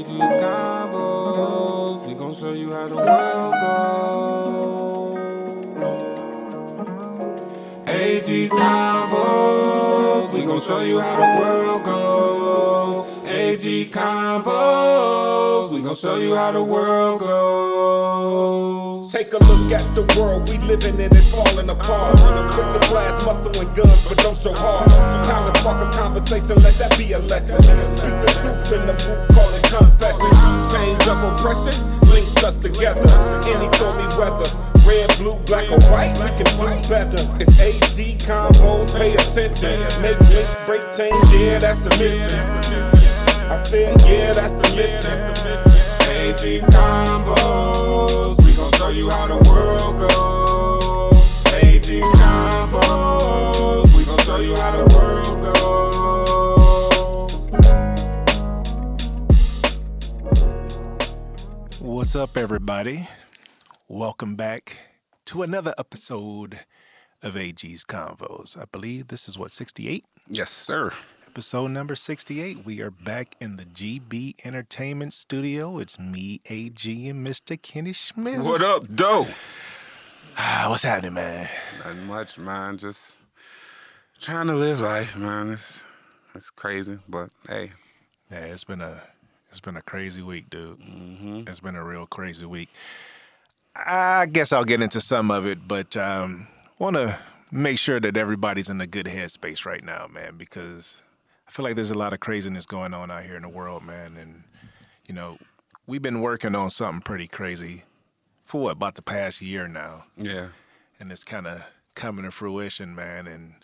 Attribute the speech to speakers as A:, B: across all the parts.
A: AG's Convos. We gon' show you how the world goes. AG's Convos. We gon' show you how the world goes. AG's Convos. We gon' show you how the world goes.
B: Take a look at the world we living in, it's falling apart. Quick to muscle and guns, but don't show heart. Time to spark a conversation, let that be a lesson. Speak the truth in the booth, confession. Chains of oppression links us together. Any stormy weather. Red, blue, black, or white, we can do better. It's AG Convos, pay attention. Make links, break chains, yeah, that's the mission. I said, yeah, that's the mission.
A: AG's Convos. We gon' show you how the world goes.
C: What's up, everybody? Welcome back to another episode of AG's Convos. I believe this is what, 68?
D: Yes, sir.
C: Episode number 68. We are back in the GB Entertainment Studio. It's me, AG, and Mr. Kenny Smith.
D: What up, Doe?
C: Ah, what's happening, man?
D: Not much, man. Just trying to live life, man. It's it's crazy, but hey.
C: Yeah, it's been a it's been a crazy week, dude.
D: Mm-hmm.
C: It's been a real crazy week. I guess I'll get into some of it, but um, want to make sure that everybody's in a good headspace right now, man, because I feel like there's a lot of craziness going on out here in the world, man. And, you know, we've been working on something pretty crazy for what, about the past year now.
D: Yeah.
C: And it's kind of coming to fruition, man. And,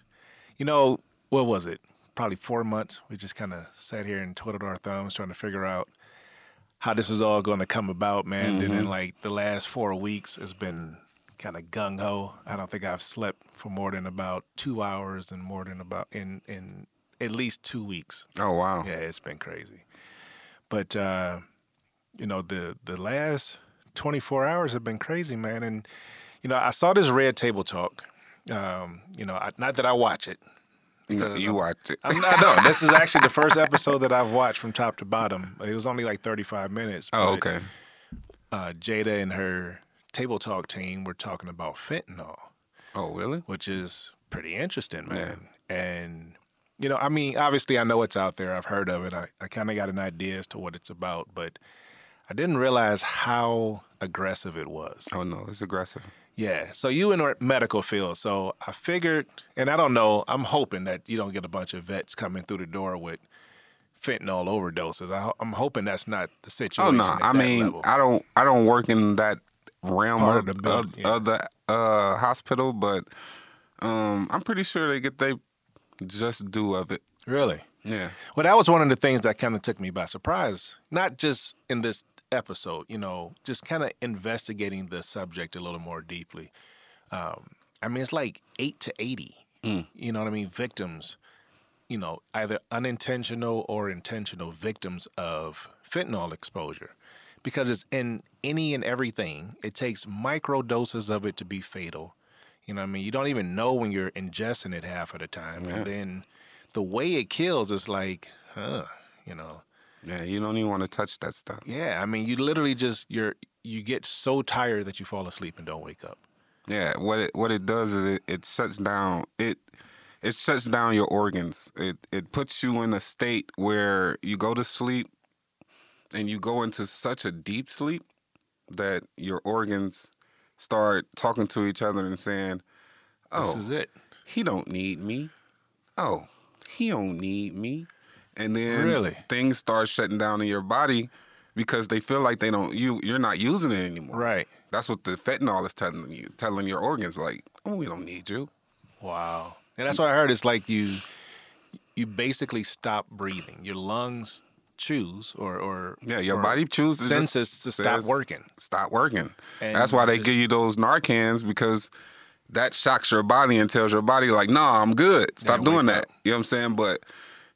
C: you know, what was it? Probably four months. We just kind of sat here and twiddled our thumbs trying to figure out how this was all going to come about, man. Mm-hmm. And then, like, the last four weeks, it's been kind of gung ho. I don't think I've slept for more than about two hours and more than about in, in, at least two weeks.
D: Oh wow!
C: Yeah, it's been crazy. But uh, you know, the the last twenty four hours have been crazy, man. And you know, I saw this Red Table Talk. Um, you know, I, not that I watch it.
D: You watched it.
C: I'm not, no, this is actually the first episode that I've watched from top to bottom. It was only like 35 minutes.
D: Oh,
C: but,
D: okay.
C: Uh, Jada and her Table Talk team were talking about fentanyl.
D: Oh, really?
C: Which is pretty interesting, man. Yeah. And you know, I mean, obviously I know it's out there. I've heard of it. I, I kind of got an idea as to what it's about, but I didn't realize how aggressive it was.
D: Oh no, it's aggressive.
C: Yeah. So you in the medical field, so I figured, and I don't know. I'm hoping that you don't get a bunch of vets coming through the door with fentanyl overdoses. I, am hoping that's not the situation.
D: Oh no, I mean,
C: level.
D: I don't, I don't work in that realm Part of, the, of, yeah. of the uh, hospital, but um, I'm pretty sure they get they just do of it.
C: Really?
D: Yeah.
C: Well, that was one of the things that kind of took me by surprise. Not just in this episode, you know, just kind of investigating the subject a little more deeply. Um, I mean, it's like eight to 80, mm. you know what I mean? Victims, you know, either unintentional or intentional victims of fentanyl exposure because it's in any and everything. It takes micro doses of it to be fatal. You know what I mean? You don't even know when you're ingesting it half of the time. Yeah. And then the way it kills is like, huh, you know.
D: Yeah, you don't even want to touch that stuff.
C: Yeah, I mean, you literally just you're you get so tired that you fall asleep and don't wake up.
D: Yeah, what it what it does is it, it shuts down it it shuts down your organs. It it puts you in a state where you go to sleep and you go into such a deep sleep that your organs start talking to each other and saying, "Oh,
C: this is it.
D: He don't need me. Oh, he don't need me." And then
C: really?
D: things start shutting down in your body because they feel like they don't you you're not using it anymore.
C: Right.
D: That's what the fentanyl is telling you, telling your organs like, "Oh, we don't need you."
C: Wow. And that's what I heard. It's like you you basically stop breathing. Your lungs choose or or
D: yeah, your
C: or
D: body chooses
C: senses to stop working.
D: Stop working. And That's why they just, give you those Narcans because that shocks your body and tells your body like, "Nah, I'm good. Stop doing that." Up. You know what I'm saying? But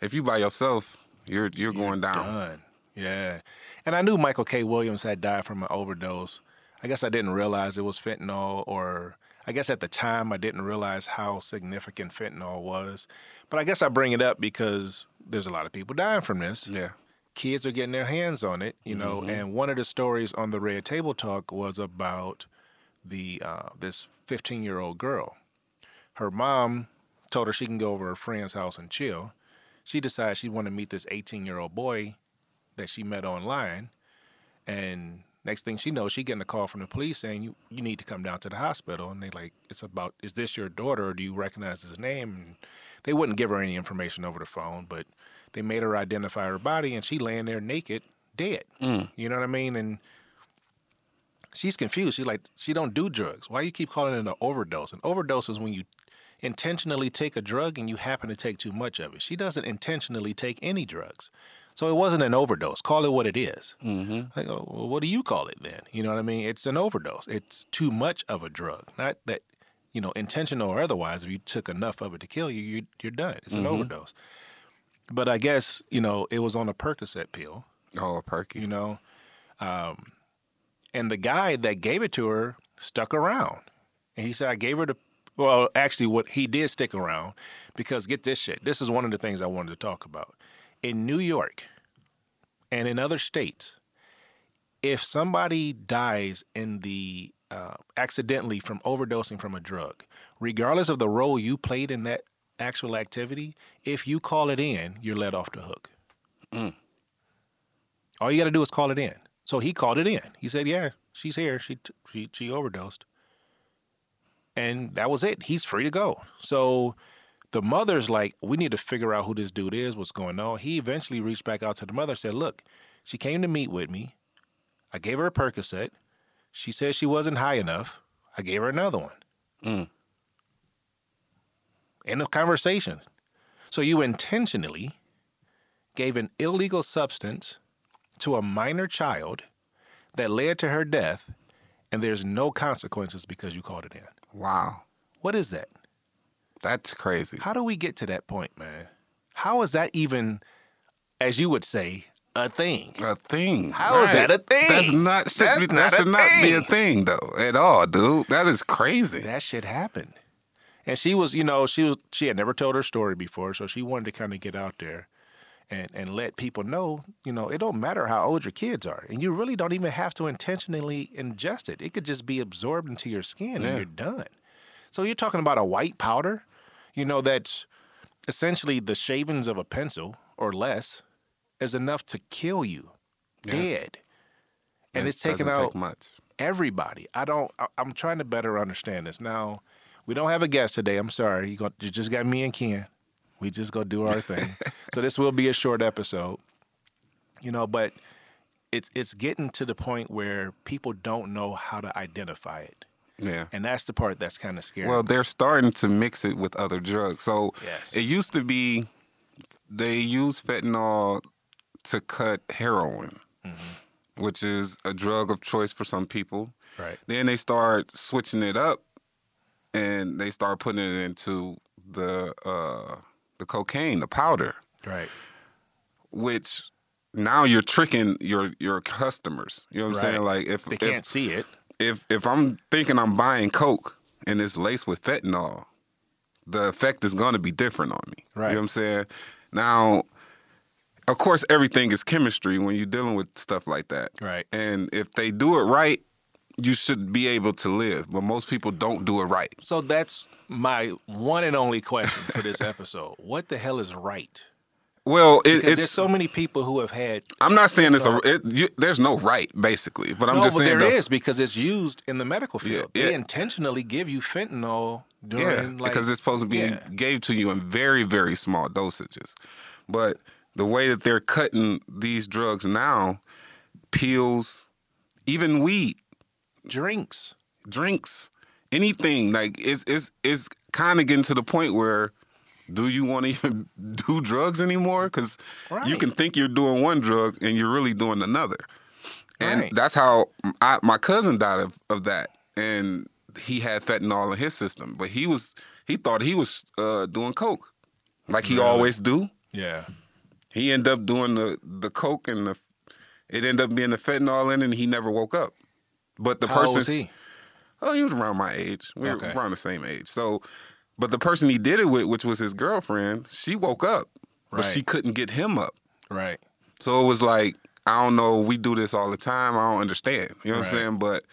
D: if you by yourself, you're you're, you're going down.
C: Done. Yeah. And I knew Michael K. Williams had died from an overdose. I guess I didn't realize it was fentanyl or I guess at the time I didn't realize how significant fentanyl was. But I guess I bring it up because there's a lot of people dying from this.
D: Yeah
C: kids are getting their hands on it, you know. And one of the stories on the Red Table Talk was about the uh, this 15 year old girl. Her mom told her she can go over to her friend's house and chill. She decides she wanted to meet this 18 year old boy that she met online, and next thing she knows, she getting a call from the police saying you you need to come down to the hospital. And they like, it's about is this your daughter or do you recognize his name? And they wouldn't give her any information over the phone, but they made her identify her body, and she laying there naked, dead. Mm. You know what I mean? And she's confused. She like she don't do drugs. Why you keep calling it an overdose? An overdose is when you intentionally take a drug and you happen to take too much of it. She doesn't intentionally take any drugs. So it wasn't an overdose. Call it what it is. Mm-hmm. Like, oh, well, what do you call it then? You know what I mean? It's an overdose. It's too much of a drug. Not that, you know, intentional or otherwise. If you took enough of it to kill you, you're, you're done. It's an overdose. But I guess you know it was on a Percocet pill.
D: Oh, a perky.
C: You know, um, and the guy that gave it to her stuck around, and he said, "I gave her the." Well, actually, what he did stick around because get this shit. This is one of the things I wanted to talk about. In New York and in other states, if somebody dies in the uh, accidentally from overdosing from a drug, regardless of the role you played in that actual activity, if you call it in, you're let off the hook. All you got to do is call it in. So he called it in. He said, "Yeah, she's here. She she she overdosed." And that was it. He's free to go. So the mother's like, "We need to figure out who this dude is, what's going on." He eventually reached back out to the mother and said, "Look, she came to meet with me. I gave her a Percocet. She said she wasn't high enough. I gave her another one." Mm. End of conversation. So you intentionally gave an illegal substance to a minor child that led to her death, and there's no consequences because you called it in.
D: Wow.
C: What is that?
D: That's crazy.
C: How do we get to that point, man? How is that even, as you would say, a thing?
D: A thing.
C: How is that a thing?
D: That's not should
C: That's
D: be,
C: not
D: that should not be a
C: thing.
D: thing though at all, dude. That is crazy.
C: That shit happened. And she was, you know, she was she had never told her story before, so she wanted to kind of get out there and and let people know, you know, it don't matter how old your kids are. And you really don't even have to intentionally ingest it. It could just be absorbed into your skin
D: Yeah.
C: and you're done. So you're talking about a white powder, you know, that's essentially the shavings of a pencil or less is enough to kill you dead. And
D: It
C: it's taking
D: doesn't
C: out everybody. I don't. I- I'm trying to better understand this. Now, we don't have a guest today. I'm sorry. You, got, you just got me and Ken. We just go do our thing. so this will be a short episode. You know, but it's it's getting to the point where people don't know how to identify it,
D: Yeah.
C: and that's the part that's kind of scary.
D: Well, they're starting to mix it with other drugs. So
C: Yes.
D: it used to be they use fentanyl to cut heroin,
C: Mm-hmm.
D: which is a drug of choice for some people.
C: right.
D: Then they start switching it up, and they start putting it into the uh, the cocaine, the powder,
C: Right.
D: which now you're tricking your your customers. You know what I'm saying? Like if
C: They
D: if,
C: can't see it.
D: if if I'm thinking I'm buying Coke and it's laced with fentanyl, the effect is going to be different on me.
C: Right.
D: You know what I'm saying? Now, of course, everything is chemistry when you're dealing with stuff like that.
C: Right.
D: And if they do it right, you should be able to live. But most people don't do it right.
C: So that's my one and only question for this episode. What the hell is right?
D: Well, it,
C: Because there's so many people who have had
D: I'm not saying it's a. It, you, there's no right, basically. But I'm
C: no,
D: just
C: but
D: saying.
C: there
D: though-
C: is because it's used in the medical
D: Yeah,
C: field. They
D: yeah.
C: intentionally give you fentanyl
D: Yeah,
C: during like
D: because it's supposed to be
C: yeah.
D: gave to you in very, very small dosages. But the way that they're cutting these drugs now, pills, even weed,
C: drinks.
D: drinks, anything like it's it's it's kind of getting to the point where do you want to even do drugs anymore? Because you can think you're doing one drug and you're really doing another. And
C: Right.
D: that's how I, my cousin died of, of that. And he had fentanyl in his system, but he was he thought he was uh, doing coke, like he always do.
C: Yeah.
D: He ended up doing the the coke and the it ended up being the fentanyl in, it and he never woke up. But the
C: How
D: person,
C: old was he?
D: oh, he was around my age. We were
C: Okay.
D: around the same age. So, but the person he did it with, which was his girlfriend, she woke up, but
C: Right.
D: she couldn't get him up.
C: Right.
D: So it was like, I don't know, we do this all the time. I don't understand. You know what I'm saying? But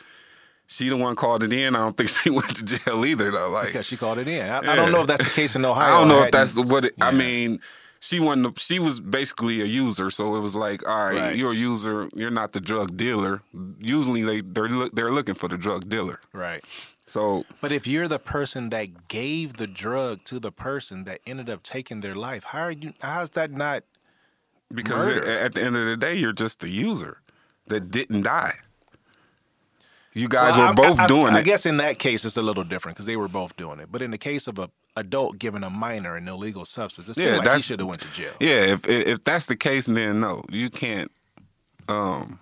D: she the one called it in. I don't think she went to jail either though. Like
C: Because she called it in. I, I don't know if that's the case in Ohio.
D: I don't know if
C: hadn't-
D: that's what it, I
C: Yeah.
D: mean. She wasn't. She was basically a user, so it was like, all right,
C: Right.
D: you're a user. You're not the drug dealer. Usually, they they're they're looking for the drug dealer.
C: right.
D: So
C: But if you're the person that gave the drug to the person that ended up taking their life, how are you? How's that not?
D: because
C: Murder.
D: at the end of the day, you're just the user that didn't die. You guys
C: Well,
D: were
C: I-
D: both
C: I,
D: doing
C: I
D: it.
C: I guess in that case, it's a little different because they were both doing it. But in the case of a adult giving a minor an illegal substance, it
D: Yeah,
C: like he should have went to jail.
D: Yeah, if if if that's the case, then no, you can't. Um,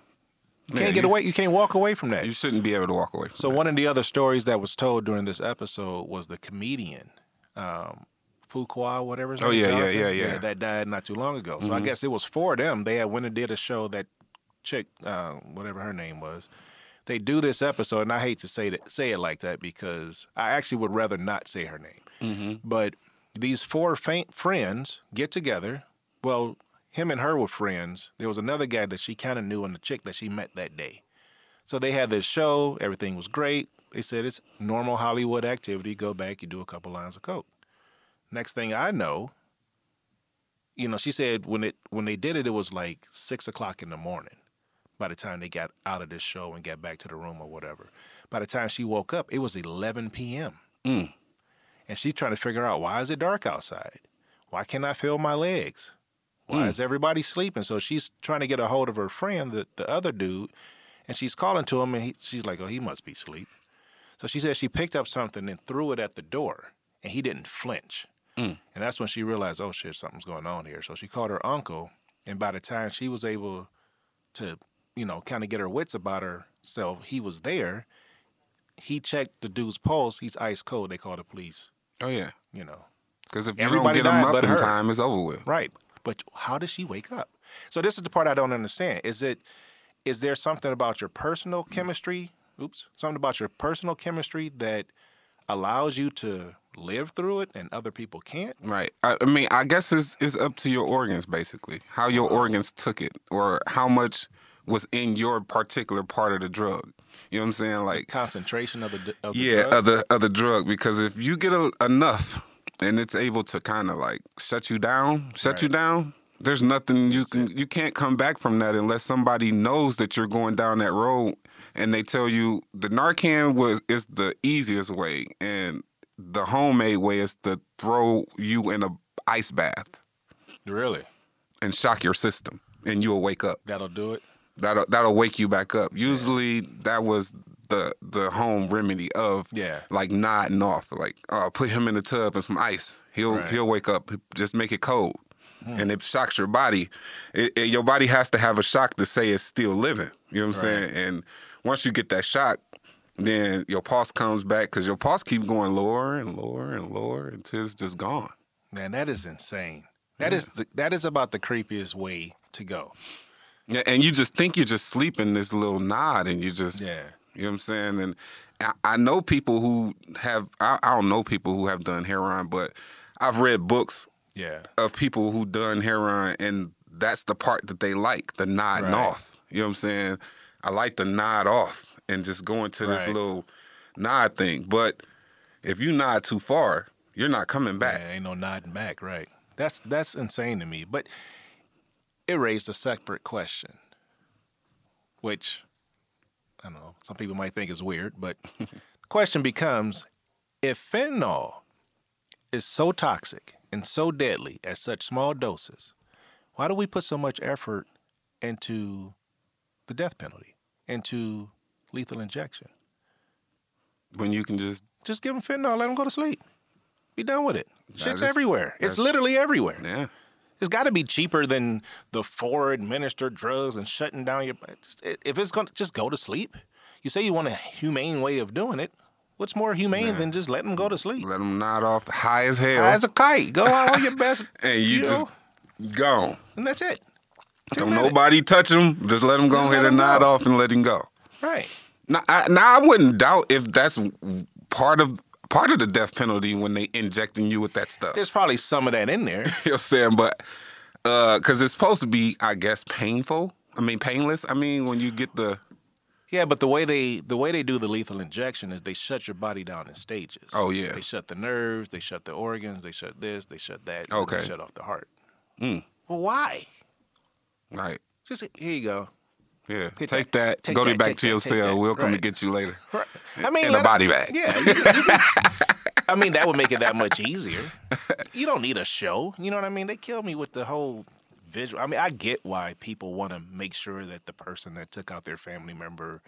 C: You can't get away. You can't walk away from that.
D: You shouldn't be able to walk away from.
C: So
D: that.
C: one of the other stories that was told during this episode was the comedian, um, Fuquan, whatever. His
D: Oh,
C: name,
D: yeah, yeah, yeah, yeah. Mm-hmm.
C: That died not too long ago. So I guess it was for them. They had went and did a show that chick, uh, whatever her name was. They do this episode, and I hate to say that say it like that because I actually would rather not say her name.
D: Mm-hmm.
C: But these four faint friends get together. Well, him and her were friends. There was another guy that she kind of knew, and the chick that she met that day. So they had this show. Everything was great. They said it's normal Hollywood activity. Go back, you do a couple lines of coke. Next thing I know, you know, she said when it when they did it, it was like six o'clock in the morning. By the time they got out of this show and got back to the room or whatever, by the time she woke up, it was 11 p.m.
D: Mm.
C: And she's trying to figure out why is it dark outside? Why can't I feel my legs? Why
D: Mm.
C: is everybody sleeping? So she's trying to get a hold of her friend, the, the other dude, and she's calling to him, and he, she's like, "Oh, he must be asleep." So she said she picked up something and threw it at the door, and he didn't flinch.
D: Mm.
C: And that's when she realized, "Oh shit, something's going on here." So she called her uncle, and by the time she was able to, you know, kind of get her wits about herself, he was there. He checked the dude's pulse. He's ice cold. They called the police.
D: Oh yeah,
C: You know,
D: because if you don't get them up in
C: her.
D: time, it's over with.
C: Right. But how does she wake up? So this is the part I don't understand. Is it is there something about your personal chemistry? Oops, something about your personal chemistry that allows you to live through it and other people can't?
D: Right. I, I mean, I guess it's it's up to your organs basically, how your uh-huh. organs took it, or how much was in your particular part of the drug. You know what I'm saying? Like,
C: Concentration of the of the
D: yeah,
C: drug?
D: of the of the drug. Because if you get a, enough, and it's able to kind of like shut you down, shut you down. There's nothing you can you can't come back from that unless somebody knows that you're going down that road and they tell you the Narcan was is the easiest way and the homemade way is to throw you in a ice bath
C: really
D: and shock your system and you'll wake up.
C: that'll do it.
D: That'll that'll wake you back up. Usually that was the the home remedy of
C: Yeah.
D: like nodding off. Like uh, put him in the tub and some ice. He'll
C: Right. Hmm.
D: he'll wake up. Just make it cold. And it shocks your body. It, it- your body has to have a shock to say it's still living. You know what I'm
C: Right.
D: saying? And once you get that shock, then your pulse comes back because your pulse keep going lower and lower and lower until it's just gone.
C: Man, that is insane. That is the, that is about the creepiest way to go.
D: Yeah, and you just think you're just sleeping this little nod, and you just
C: Yeah.
D: you know what I'm saying. And I, I know people who have I, I don't know people who have done heroin, but I've read books
C: Yeah.
D: of people who done heroin, and that's the part that they like, the nodding
C: Right.
D: off. You know what I'm saying? I like the nod off and just going to this
C: Right.
D: little nod thing. But if you nod too far, you're not coming back.
C: Yeah, ain't no nodding back, right? That's that's insane to me. But it raised a separate question, which I don't know. Some people might think is weird, but the question becomes: If fentanyl is so toxic and so deadly at such small doses, why do we put so much effort into the death penalty, into lethal injection?
D: When you can just
C: Just give them fentanyl, let them go to sleep. Be done with it. Shit's
D: is-
C: everywhere. It's literally everywhere.
D: yeah.
C: It's got to be cheaper than the four administered drugs and shutting down your. If it's going to just go to sleep, you say you want a humane way of doing it. What's more humane than just letting them go to sleep?
D: let them nod off high as hell,
C: High as a kite. Go on your best.
D: and you,
C: know,
D: just gone.
C: and that's it.
D: Don't nobody touch them. Just let them go
C: Just
D: ahead and nod
C: go.
D: off and let him go.
C: Right.
D: Now I, now, I wouldn't doubt if that's part of part of the death penalty when they injecting you with that stuff.
C: There's probably some of that in there.
D: you know what I'm saying? But because it's supposed to be, I guess, painful. I mean, painless. I mean, when you get the
C: Yeah, but the way they the way they do the lethal injection is they shut your body down in stages.
D: Oh, yeah.
C: They shut the nerves, they shut the organs, they shut this, they shut that.
D: Okay.
C: They shut off the heart.
D: Mm.
C: Well, why?
D: right,
C: Just here you go.
D: Yeah,
C: Take that.
D: that,
C: Take
D: go
C: that,
D: back to your cell. We'll come
C: Right.
D: and get you later.
C: Right. I mean,
D: in a body bag.
C: Yeah. you- you can- I mean, that would make it that much easier. You don't need a show. You know what I mean? They kill me with the whole visual. I mean, I get why people want to make sure that the person that took out their family member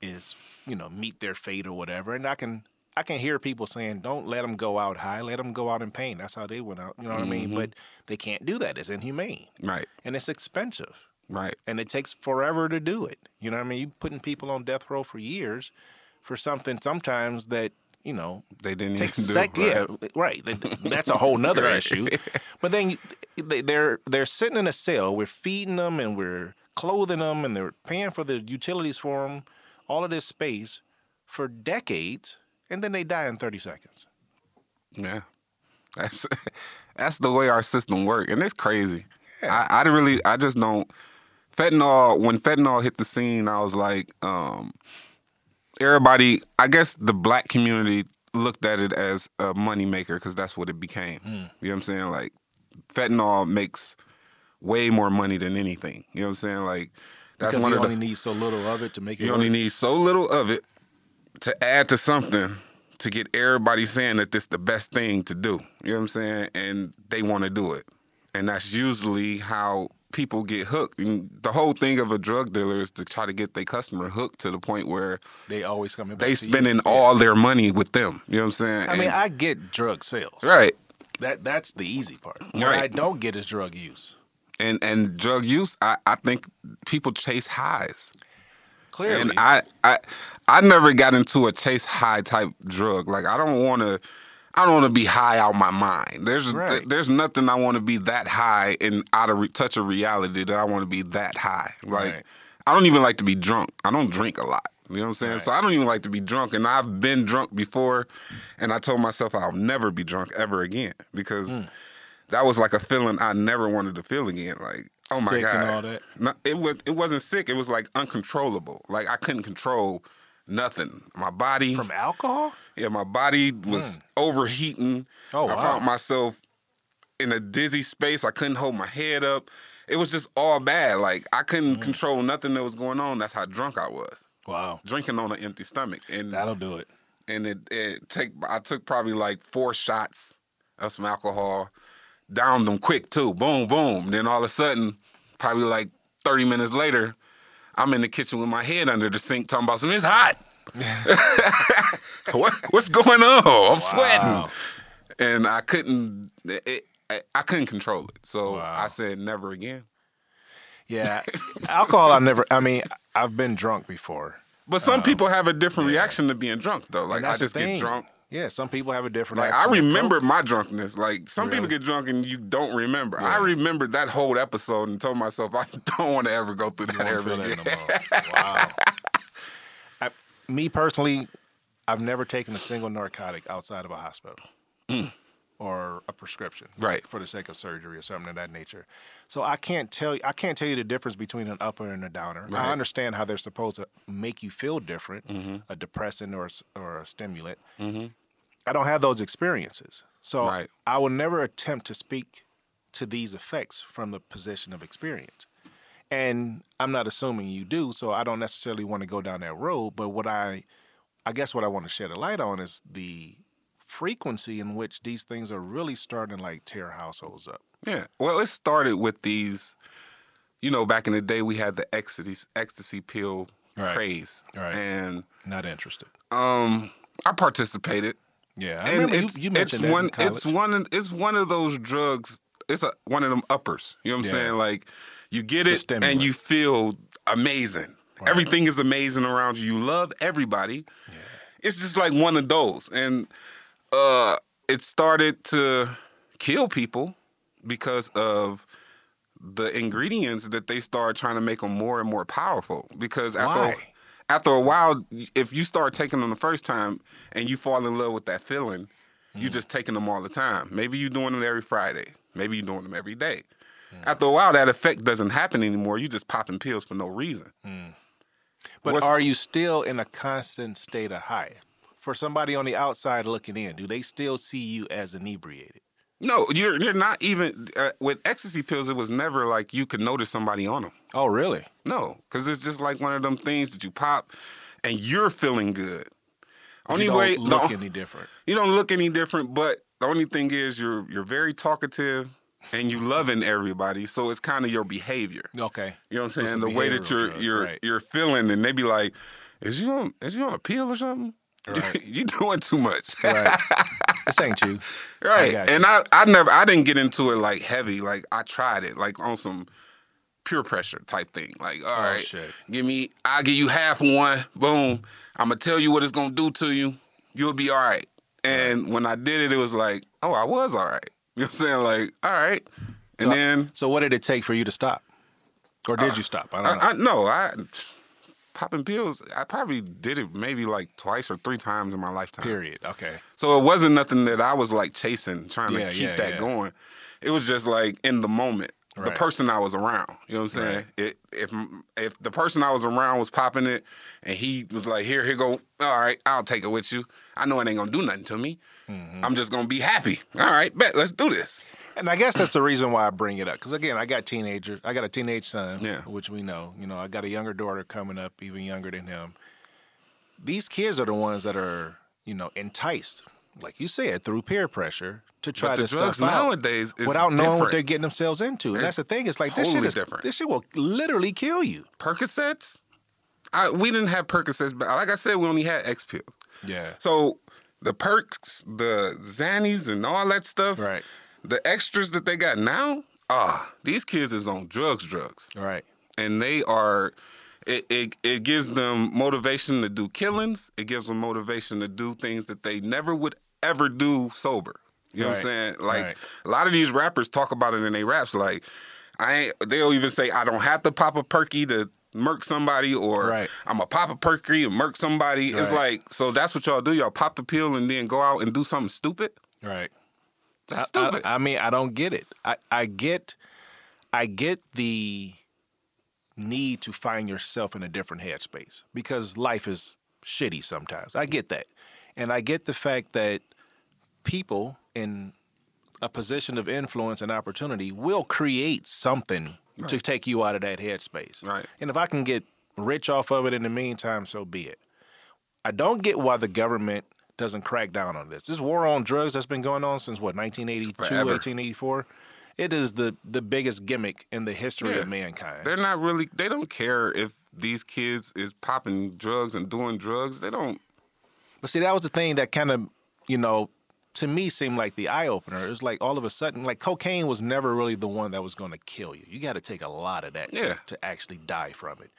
C: is, you know, meet their fate or whatever. And I can I can hear people saying, "Don't let them go out high. Let them go out in pain." That's how they went out. You know what I mean? Mm-hmm. But they can't do that. It's inhumane
D: Right,
C: and it's expensive
D: right,
C: and it takes forever to do it. You know what I mean? You're putting people on death row for years for something sometimes that you know
D: they didn't even do.
C: sec-
D: right.
C: yeah right. That's a whole nother
D: Right.
C: issue. But then they- they're they're sitting in a cell. We're feeding them and we're clothing them and they're paying for the utilities for them. All of this space for decades, and then they die in thirty seconds.
D: Yeah, that's that's the way our system works. and it's crazy. I, I didn't really, I just don't. Fentanyl. When fentanyl hit the scene, I was like, um, everybody. I guess the black community looked at it as a moneymaker because that's what it became. You know what I'm saying? Like, fentanyl makes way more money than anything. You know what I'm saying? Like, that's
C: Because
D: one
C: you
D: of the.
C: only need so little of it to make it.
D: You only need so little of it to add to something to get everybody saying that this the best thing to do. You know what I'm saying? And they want to do it. And that's usually how people get hooked. And the whole thing of a drug dealer is to try to get their customer hooked to the point where
C: They always coming back.
D: they spending all their money with them. You know what I'm saying?
C: I mean, I get drug sales.
D: right.
C: That that's the easy part. What
D: Right.
C: I don't get is drug use.
D: And and drug use, I, I think people chase highs.
C: Clearly,
D: And I, I, I never got into a chase high type drug. Like I don't want to, I don't want to be high out my mind. There's,
C: Right.
D: there's nothing I want to be that high and out of re- touch of reality that I want to be that high. Like
C: Right.
D: I don't even like to be drunk. I don't drink a lot. You know what I'm saying?
C: Right.
D: So I don't even like to be drunk. And I've been drunk before, and I told myself I'll never be drunk ever again because.
C: Hmm.
D: That was like a feeling I never wanted to feel again. Like, oh my
C: Sick
D: god,
C: and all that.
D: no, it was it wasn't sick. It was like uncontrollable. Like I couldn't control nothing. My body,
C: from alcohol.
D: yeah, my body was overheating.
C: Oh,
D: I
C: wow.
D: found myself in a dizzy space. I couldn't hold my head up. It was just all bad. Like I couldn't
C: Mm.
D: control nothing that was going on. That's how drunk I was.
C: Wow,
D: Drinking on an empty stomach, and
C: that'll do it.
D: and it, it take I took probably like four shots of some alcohol, downed them quick too. Boom, boom. Then all of a sudden, probably like 30 minutes later, I'm in the kitchen with my head under the sink talking about something. It's hot. what what's going on? I'm
C: Wow.
D: sweating. And I couldn't it, I, I couldn't control it. So
C: Wow.
D: I said never again.
C: Yeah, alcohol. I never. I mean, I've been drunk before.
D: But some um, people have a different reaction to being drunk though. Like I just get drunk.
C: Yeah, some people have a different.
D: Like I remember my drunkenness. Like some people get drunk and you don't remember. I
C: Yeah.
D: remembered that whole episode and told myself I don't want to ever go through that ever
C: feel that
D: again.
C: Wow. I, me personally, I've never taken a single narcotic outside of a hospital or a prescription,
D: Mm. Right.
C: for the sake of surgery or something of that nature. So I can't tell you. I can't tell you the difference between an upper and a downer.
D: Right.
C: I understand how they're supposed to make you feel different,
D: Mm-hmm.
C: a depressant or a s- or a stimulant. I don't have those experiences, so
D: Right.
C: I will never attempt to speak to these effects from the position of experience. And I'm not assuming you do, so I don't necessarily want to go down that road. But what I, I guess, what I want to shed a light on is the frequency in which these things are really starting to like tear households up.
D: Yeah. Well, it started with these. You know, back in the day, we had the ecstasy ecstasy pill
C: Right.
D: craze,
C: Right.
D: and
C: Not interested.
D: um, I participated.
C: Yeah, I
D: and
C: remember
D: it's
C: you, you
D: it's
C: mentioned that
D: one it's one of- it's one of those drugs. It's a one of them uppers. You know what I'm
C: Yeah.
D: saying? Like you get
C: It's
D: it and you feel amazing. Everything is amazing around you. You love everybody. It's just like one of those, and uh, it started to kill people because of the ingredients that they started trying to make them more and more powerful. Because after
C: Why?
D: After a while, if you start taking them the first time and you fall in love with that feeling, you
C: Mm.
D: just taking them all the time. Maybe you're doing them every Friday. Maybe you're doing them every day. After a while, that effect doesn't happen anymore. You're just popping pills for no reason.
C: But
D: What's-
C: are you still in a constant state of high? For somebody on the outside looking in, do they still see you as inebriated?
D: No, you're you're not even uh, with ecstasy pills. It was never like you could notice somebody on them.
C: Oh, really?
D: No, because it's just like one of them things that you pop, and you're feeling good. Only
C: you don't
D: way
C: look
D: the-
C: any different.
D: you don't look any different, but the only thing is you're you're very talkative and you loving everybody. So it's kind of your behavior.
C: Okay.
D: You know what I'm saying?
C: a
D: The way that you're
C: drug,
D: you're
C: right.
D: you're feeling, and they be like, "Is you on is you on a pill or something?
C: Right.
D: you doing too much."
C: Right. this ain't you.
D: Right.
C: got you.
D: and I, I never I didn't get into it like heavy. Like I tried it like on some pure pressure type thing. Like, all oh, right,
C: Oh, shit.
D: give me I'll give you half one. Boom. I'm gonna tell you what it's gonna do to you. You'll be all right. And when I did it, it was like, oh, I was all right. You know what I'm saying? Like, all right. And
C: So-
D: then
C: So what did it take for you to stop? Or did uh, you stop? I don't know.
D: I, I no, I popping pills, I probably did it maybe like twice or three times in my lifetime.
C: Period. Okay.
D: So it wasn't nothing that I was like chasing, trying
C: Yeah,
D: to keep
C: yeah,
D: that
C: yeah.
D: going. It was just like in the moment, the person I was around. You know what I'm saying?
C: Right.
D: It, if if the person I was around was popping it, and he was like, "Here, here go. All right, I'll take it with you. I know it ain't gonna do nothing to me.
C: Mm-hmm.
D: I'm just gonna be happy. All right, bet. Let's do this.
C: And I guess that's the reason why I bring it up. Because again, I got teenagers. I got a teenage son,
D: Yeah.
C: which we know. You know, I got a younger daughter coming up, even younger than him. These kids are the ones that are, you know, enticed, like you said, through peer pressure to try
D: But the
C: this
D: drugs
C: stuff out
D: nowadays is
C: without knowing what they're getting themselves into. And that's the thing. It's like this shit is
D: different.
C: This shit will literally kill you.
D: Percocets. I, we didn't have Percocets, but like I said, we only had X pills.
C: Yeah.
D: So the perks, the Xannies, and all that stuff,
C: Right.
D: The extras that they got now, ah, these kids is on drugs, drugs,
C: Right.
D: and they are. It, it it gives them motivation to do killings. It gives them motivation to do things that they never would ever do sober. You know what I'm saying? Like
C: Right.
D: a lot of these rappers talk about it in their raps. Like I ain't. They'll even say I don't have to pop a perky to murk somebody, or
C: Right.
D: I'm a pop a perky and murk somebody. It's like so that's what y'all do. Y'all pop the pill and then go out and do something stupid.
C: Right.
D: That's
C: I-
D: stupid.
C: I, I mean, I don't get it. I, I get, I get the need to find yourself in a different headspace because life is shitty sometimes. I get that, and I get the fact that people in a position of influence and opportunity will create something to take you out of that headspace.
D: Right.
C: And if I can get rich off of it in the meantime, so be it. I don't get why the government doesn't crack down on this. This war on drugs that's been going on since what 1982,
D: Forever.
C: 1884. It is the the biggest gimmick in the history
D: Yeah.
C: of mankind.
D: They're not really. They don't care if these kids is popping drugs and doing drugs. They don't.
C: But see, that was the thing that kind of, you know, to me seemed like the eye opener. It was like all of a sudden, like cocaine was never really the one that was going to kill you. You got to take a lot of that to- to, actually die from it.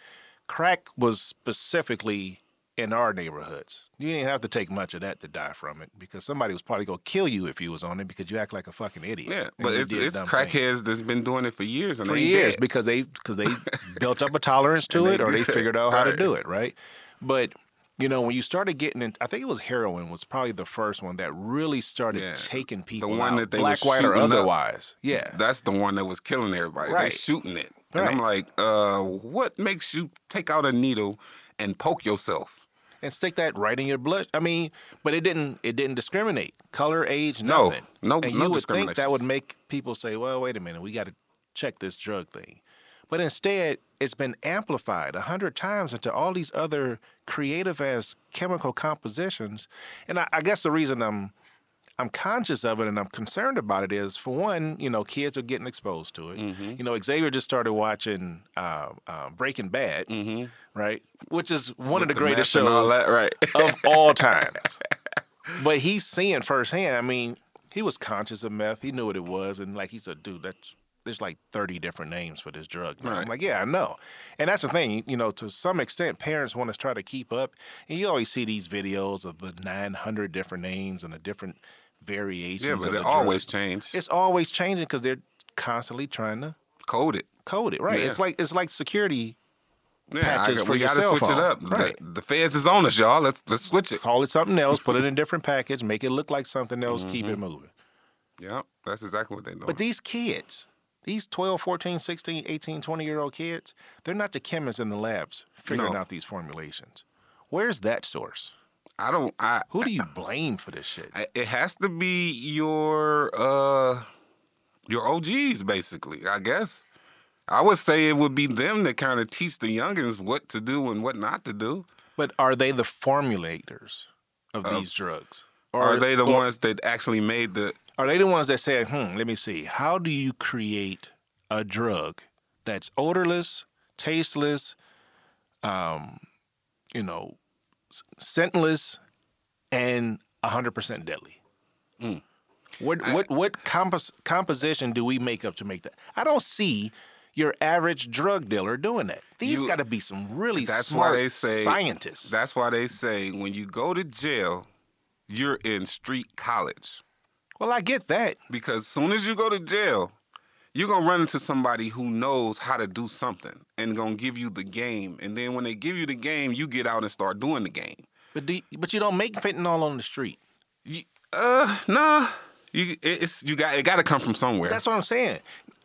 C: Crack was specifically in our neighborhoods. You didn't have to take much of that to die from it because somebody was probably going to kill you if you was on it because you act like a fucking idiot.
D: Yeah, but it's it's crackheads that's been doing it for years and
C: for
D: they
C: years
D: dead.
C: because they because they built up a tolerance to it or they figured out how to do it right but you know when you started getting in i think it was heroin was probably the first one that really started
D: Yeah.
C: taking people The
D: one
C: out,
D: that they
C: black white or
D: shooting up.
C: otherwise yeah
D: That's the one that was killing everybody.
C: They're
D: shooting it, and I'm like, uh, what makes you take out a needle and poke yourself?
C: And stick that right in your blood i mean but it didn't it didn't discriminate. Color age
D: No.
C: nothing.
D: No-
C: and
D: no
C: you would think that would make people say well wait a minute we got to check this drug thing. But instead it's been amplified a hundred times into all these other creative as chemical compositions. And I, I guess the reason i'm I'm conscious of it and I'm concerned about it is for one, you know, kids are getting exposed to it.
D: Mm-hmm.
C: You know, Xavier just started watching uh, uh, Breaking Bad, right? Which is one of the
D: Mm-hmm. The
C: greatest
D: and all
C: shows
D: that, right?
C: of all time. but he's seeing firsthand. I mean, he was conscious of meth. He knew what it was, and like he said, dude, that's there's like 30 different names for this drug. now." I'm like, yeah, I know. And that's the thing, you know, to some extent, parents want to try to keep up. And you always see these videos of the 900 different names and the different variations.
D: yeah, but
C: the
D: it always changed.
C: It's always changing because they're constantly trying to
D: Code it.
C: code it. Right.
D: Yeah.
C: It's like it's like security.
D: Yeah,
C: Patches
D: got-
C: for
D: we
C: your
D: gotta
C: cell
D: switch it
C: phone.
D: up. The-
C: Right.
D: The, feds is on us, y'all. Let's let's switch it.
C: Call it something else. put it in a different package. Make it look like something else. Keep
D: Mm-hmm.
C: it moving.
D: Yeah, that's exactly what they doing.
C: But these kids, These 12, 14, 16, 18, 20 year old kids, they're not the chemists in the labs figuring
D: No.
C: out these formulations. Where's that source?
D: I don't. I.
C: Who do you blame for this shit?
D: I- It has to be your uh your OGs, basically. I guess. I would say it would be them that kind of teach the youngins what to do and what not to do.
C: But are they the formulators of these drugs? Or
D: Are they the
C: or
D: ones that actually made the?
C: Are they the ones that said, "Hmm, let me see. How do you create a drug that's odorless, tasteless, um, you know, scentless, and hundred percent deadly?" Mm. What what what compos- composition do we make up to make that? I don't see your average drug dealer doing that. These got to be some really
D: That's
C: smart
D: why they say
C: scientists.
D: That's why they say when you go to jail, you're in street college.
C: well, I get that.
D: because as soon as you go to jail, you're gonna run into somebody who knows how to do something and gonna give you the game. And then when they give you the game, you get out and start doing the game.
C: But do you, but you don't make fentanyl on the street.
D: You, uh, nah. You it's you got it. Got to come from somewhere.
C: That's what I'm saying.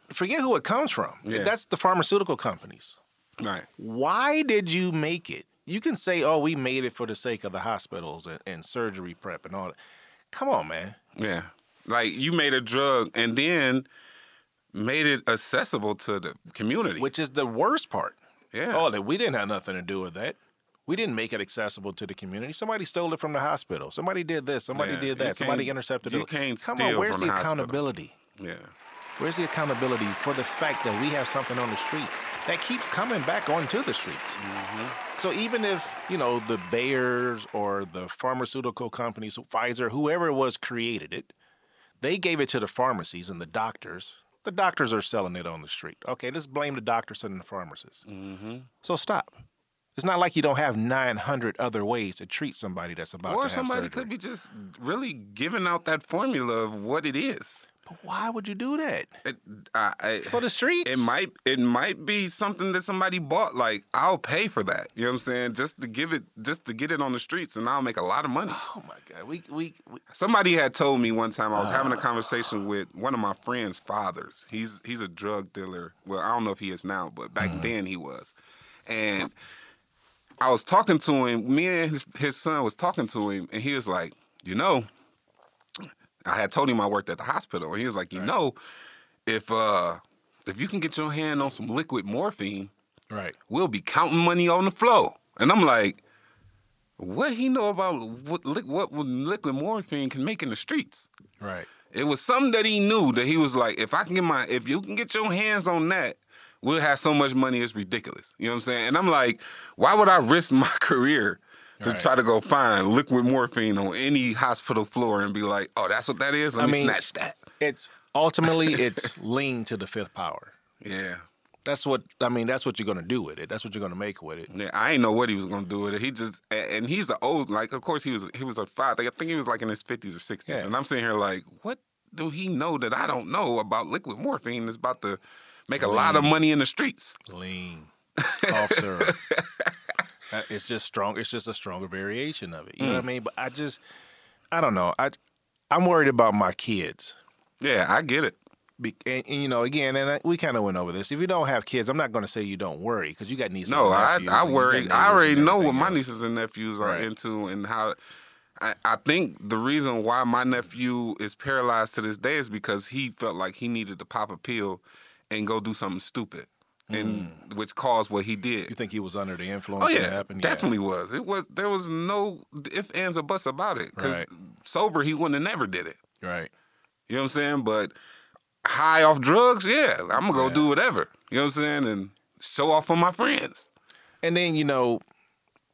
C: Forget who it comes from.
D: Yeah.
C: That's the pharmaceutical companies.
D: right.
C: Why did you make it? You can say, "Oh, we made it for the sake of the hospitals and, and surgery prep and all that." Come on, man.
D: Yeah. Like you made a drug and then made it accessible to the community.
C: Which is the worst part.
D: yeah.
C: Oh, that we didn't have nothing to do with that. We didn't make it accessible to the community. Somebody stole it from the hospital. Somebody did this. Somebody
D: Yeah,
C: did that. Somebody intercepted
D: you
C: it.
D: can't
C: Come
D: steal
C: on, where's
D: from
C: the
D: the
C: accountability?
D: yeah.
C: Where's the accountability for the fact that we have something on the streets that keeps coming back onto the streets?
D: Mm-hmm.
C: So even if you know the Bayers or the pharmaceutical companies, Pfizer, whoever was created it, they gave it to the pharmacies and the doctors. The doctors are selling it on the street. Okay, let's blame the doctors and the pharmacists.
D: Mm-hmm.
C: So stop. It's not like you don't have 900 other ways to treat somebody that's about
D: Or
C: to have
D: somebody
C: surgery.
D: could be just really giving out that formula of what it is.
C: But why would you do that
D: It, I, I,
C: for the streets?
D: it might it might be something that somebody bought. Like I'll pay for that. You know what I'm saying? Just to give it, just to get it on the streets, and I'll make a lot of money.
C: Oh my God, we we, we
D: Somebody had told me one time I was
C: Ah.
D: having a conversation with one of my friend's fathers. He's he's a drug dealer. Well, I don't know if he is now, but back
C: Mm-hmm.
D: then he was. And I was talking to him. Me and his, his son was talking to him, and he was like, "You know, I had told him I worked at the hospital, and he was like, you know, if uh if you can get your hand on some liquid morphine,
C: right.
D: we'll be counting money on the flow." And I'm like, "What he know about what what liquid morphine can make in the streets?"
C: Right.
D: It was something that he knew that he was like, if I can get my, if you can get your hands on that, we'll have so much money. It's ridiculous. You know what I'm saying? And I'm like, why would I risk my career to
C: Right.
D: try to go find liquid morphine on any hospital floor and be like, oh, that's what that is? Let
C: I
D: me
C: mean-
D: snatch that.
C: It's ultimately it's lean to the fifth power.
D: Yeah.
C: That's what I mean. That's what you're gonna do with it. That's what you're gonna make with it.
D: Yeah, I ain't know what he was gonna do with it. He just and he's a old like of course he was he was a father. I think he was like in his fifties or sixties.
C: Yeah.
D: And I'm sitting here like, what do he know that I don't know about liquid morphine that's about to make a lot of money in the streets?
C: Lean, cough syrup. Uh, It's just strong. It's just a stronger variation of it. You know what I mean? But I just, I don't know. I, I'm worried about my kids.
D: Yeah, I get it.
C: Be, and, and, you know, again, and I, we kind of went over this. If you don't have kids, I'm not going to say you don't worry because you got nieces.
D: No,
C: and
D: I
C: nephews
D: I worry. I already know what my nieces and nephews are
C: Right.
D: into and how. I, I think the reason why my nephew is paralyzed to this day is because he felt like he needed to pop a pill and go do something stupid, and which caused what he did.
C: Mm. You think he was under the influence?
D: Oh yeah, definitely was. It was. There was no if ands or buts about it. Because
C: Right.
D: sober, he wouldn't have never did it.
C: Right.
D: You know what I'm saying? But high off drugs, yeah, I'm gonna go
C: Yeah.
D: do whatever. You know what I'm saying? And show off for my friends.
C: And then you know,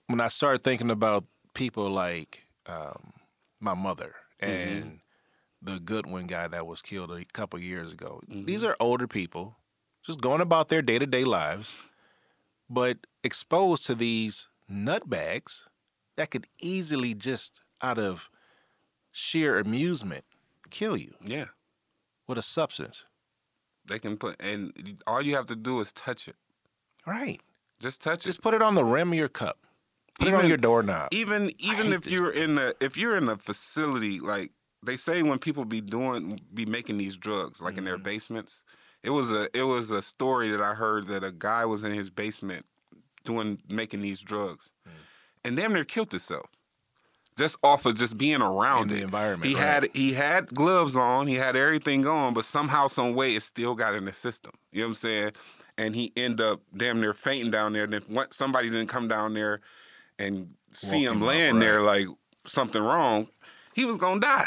C: when I started thinking about people like um, my mother and the Goodwin guy that was killed a couple years ago, these are older people just going about their day to day lives, but exposed to these nutbags that could easily just out of sheer amusement kill you
D: Yeah,
C: with a substance.
D: they can put, and all you have to do is touch it.
C: Right.
D: Just touch
C: Just
D: it.
C: Just put it on the rim of your cup. Put it on
D: Even-
C: your doorknob.
D: Even even if you're in a if you're in a facility like they say when people be doing be making these drugs like in their
C: Mm-hmm.
D: basements It was a it was a story that I heard that a guy was in his basement doing making these drugs,
C: Hmm.
D: and damn near killed himself. Just off of just being around
C: In the
D: it.
C: environment,
D: He
C: right.
D: had he had gloves on, he had everything going, but somehow, some way, it still got in the system. You know what I'm saying? And he ended up damn near fainting down there. Then what? Somebody didn't come down there and see
C: Walk
D: him
C: him up,
D: laying there like something wrong. He was gonna die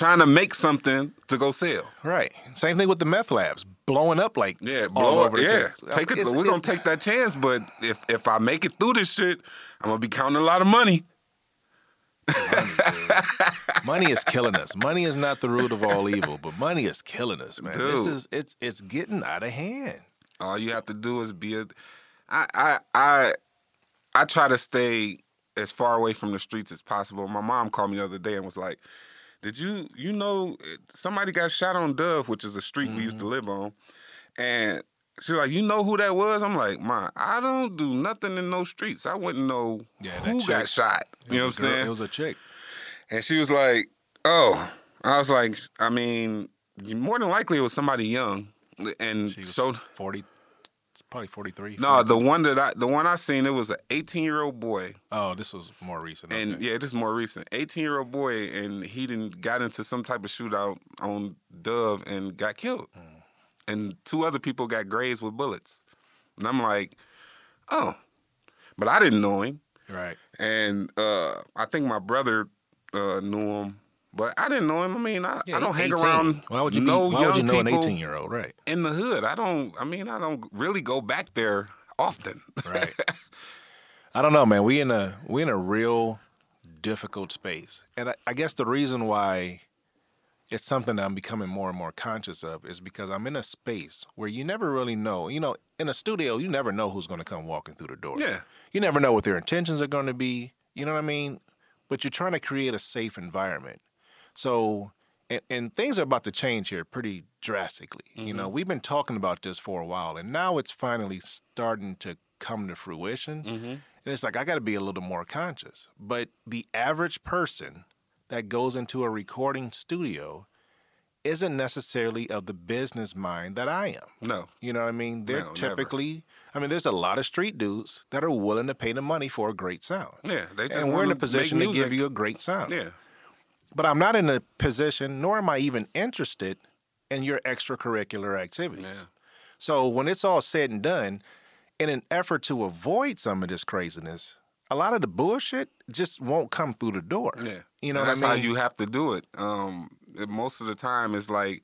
D: trying to make something to go sell.
C: Right. Same thing with the meth labs blowing up like
D: Yeah, blow
C: the
D: Yeah,
C: place.
D: take it.
C: It's-
D: We're gonna take that chance. But if if I make it through this shit, I'm gonna be counting a lot of money.
C: Money is killing us. Money is not the root of all evil, but money is killing us, man. This is it's it's getting out of hand.
D: All you have to do is be a. I I I I try to stay as far away from the streets as possible. My mom called me the other day and was like, "Did you you know somebody got shot on Dove, which is a street we used to mm-hmm. live on?" And she's like, "You know who that was?" I'm like, "Ma, I don't do nothing in those streets. I wouldn't know
C: Yeah,
D: who
C: chick-
D: got shot." You know what I'm saying?
C: It was a chick.
D: And she was like, "Oh," I was like, "I mean, more than likely it was somebody young." And so,
C: forty, it's probably forty three.
D: no, the one that I, the one I seen, it was an 18 year old boy,
C: oh, this was more recent.
D: and
C: okay.
D: yeah, this is more recent. 18 year old boy, and he didn't got into some type of shootout on Dove and got killed,
C: Mm.
D: and two other people got grazed with bullets. And I'm like, oh, but I didn't know him.
C: right.
D: and uh, I think my brother uh, knew him, but I didn't know him. I mean, I,
C: Yeah,
D: I don't hang around.
C: Why would you
D: no
C: be, Why
D: young
C: would you know an
D: people
C: eighteen year old? Right.
D: in the hood? I don't. I mean, I don't really go back there often.
C: Right. I don't know, man. We in a we in a real difficult space, and I, I guess the reason why it's something that I'm becoming more and more conscious of is because I'm in a space where you never really know. You know, in a studio, you never know who's going to come walking through the door.
D: Yeah.
C: You never know what their intentions are going to be. You know what I mean? But you're trying to create a safe environment. So, and, and things are about to change here pretty drastically. You know, mm-hmm. we've been talking about this for a while, and now it's finally starting to come to fruition. Mm-hmm. And it's like, I got to be a little more conscious. But the average person that goes into a recording studio isn't necessarily of the business mind that I am.
D: No.
C: You know what I mean? They're
D: No, never.
C: typically, I mean, there's a lot of street dudes that are willing to pay the money for a great sound.
D: Yeah, they just
C: and we're in a position to give you a great sound.
D: Yeah.
C: But I'm not in a position, nor am I even interested in your extracurricular activities.
D: Yeah.
C: So when it's all said and done, in an effort to avoid some of this craziness, a lot of the bullshit just won't come through the door.
D: Yeah.
C: You know what
D: that's
C: I mean?
D: how you have to do it. Um, most of the time, it's like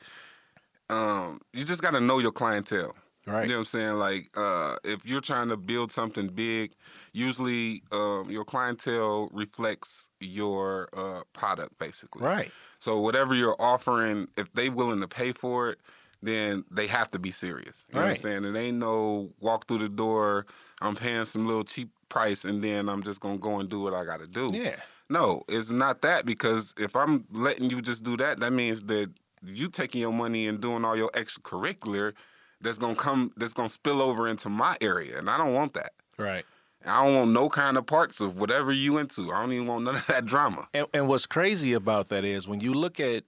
D: um, you just got to know your clientele.
C: Right.
D: You know what I'm saying? Like, uh, if you're trying to build something big, usually um, your clientele reflects your uh, product, basically.
C: Right.
D: So whatever you're offering, if they're willing to pay for it, then they have to be serious. You know what I'm saying? It ain't no walk through the door, I'm paying some little cheap price and then I'm just gonna go and do what I gotta do.
C: Yeah.
D: No, it's not that because if I'm letting you just do that, that means that you taking your money and doing all your extracurricular that's gonna come that's gonna spill over into my area. And I don't want that.
C: Right.
D: I don't want no kind of parts of whatever you into. I don't even want none of that drama.
C: And, and what's crazy about that is when you look at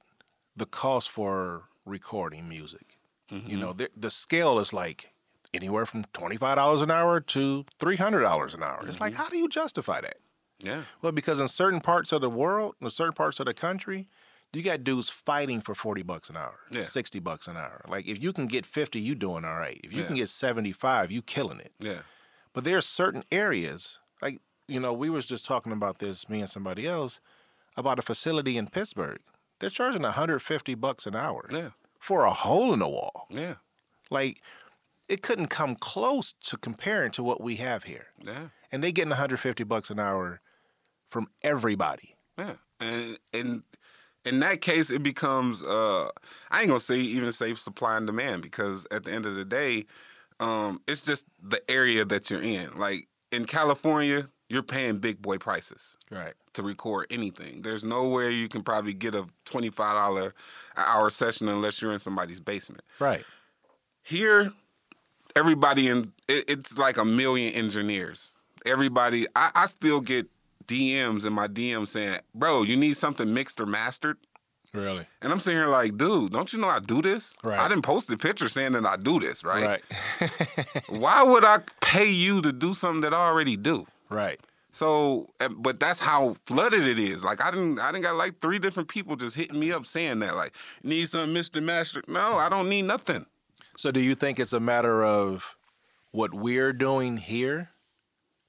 C: the cost for recording music, you mm-hmm. know, the, the scale is like anywhere from $25 an hour to $300 an hour. It's like, mm-hmm. how do you justify that?
D: Yeah.
C: Well, because in certain parts of the world, in certain parts of the country, you got dudes fighting for 40 bucks an hour,
D: Yeah.
C: 60 bucks an hour. Like if you can get 50, you doing all right. If you can get 75, you killing it.
D: Yeah.
C: But there are certain areas, like you know, we was just talking about this, me and somebody else, about a facility in Pittsburgh. They're charging 150 bucks an hour
D: Yeah.
C: for a hole in the wall.
D: Yeah.
C: Like it couldn't come close to comparing to what we have here.
D: Yeah.
C: And they getting 150 bucks an hour from everybody.
D: Yeah, and and in that case, it becomes uh, I ain't gonna say even say supply and demand because at the end of the day, um, it's just the area that you're in. Like in California, you're paying big boy prices
C: Right.
D: to record anything. There's nowhere you can probably get a twenty five dollar hour session unless you're in somebody's basement.
C: Right.
D: Here, everybody in it, it's like a million engineers. Everybody, I, I still get DMs in my DMs saying, "Bro, you need something mixed or mastered."
C: Really?
D: And I'm sitting here like, dude, don't you know I do this?
C: Right.
D: I didn't post a picture saying that I do this, right?
C: Right.
D: Why would I pay you to do something that I already do?
C: right.
D: So, but that's how flooded it is. Like I didn't, I didn't got like three different people just hitting me up saying that, like, need some Mr. Master. No, I don't need nothing.
C: So do you think it's a matter of what we're doing here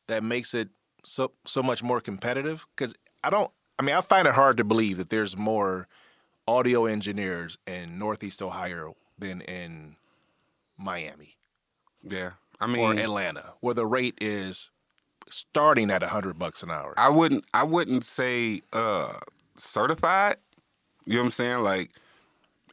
C: that makes it so so much more competitive? Because I don't. I mean, I find it hard to believe that there's more audio engineers in Northeast Ohio than in Miami
D: Yeah, I mean, or
C: Atlanta, where the rate is starting at a hundred bucks an hour.
D: I wouldn't, I wouldn't say uh certified. You know what I'm saying? Like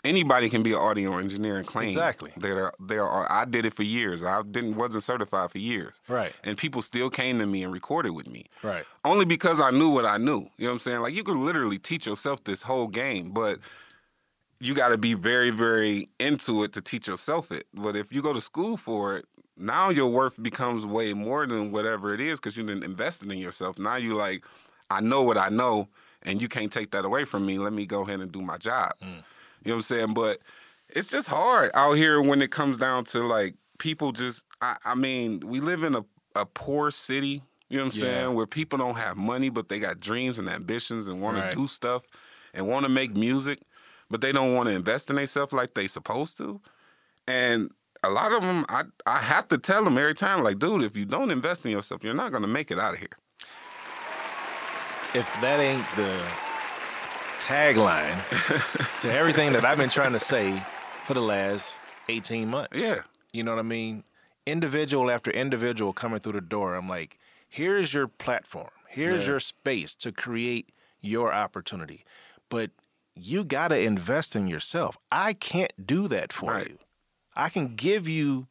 D: anybody can be an audio engineer and claim
C: Exactly.
D: They're they are. I did it for years. I didn't wasn't certified for years.
C: Right.
D: And people still came to me and recorded with me.
C: Right.
D: Only because I knew what I knew. You know what I'm saying? Like you could literally teach yourself this whole game, but you got to be very, very into it to teach yourself it. But if you go to school for it, now your worth becomes way more than whatever it is because you didn't invest it in yourself. Now you like, I know what I know, and you can't take that away from me. Let me go ahead and do my job. Mm. You know what I'm saying? But it's just hard out here when it comes down to like people just. I, I mean, we live in a, a poor city. You know what I'm
C: Yeah.
D: saying? Where people don't have money, but they got dreams and ambitions and want
C: Right.
D: to do stuff and want to make music, but they don't want to invest in themselves like they supposed to. And a lot of them, I I have to tell them every time, like, dude, if you don't invest in yourself, you're not gonna make it out of here.
C: if that ain't the tagline to everything that I've been trying to say for the last 18 months.
D: Yeah.
C: You know what I mean? Individual after individual coming through the door, I'm like, here's your platform. Here's
D: Yeah.
C: your space to create your opportunity. But you got to invest in yourself. I can't do that for
D: Right.
C: you. I can give you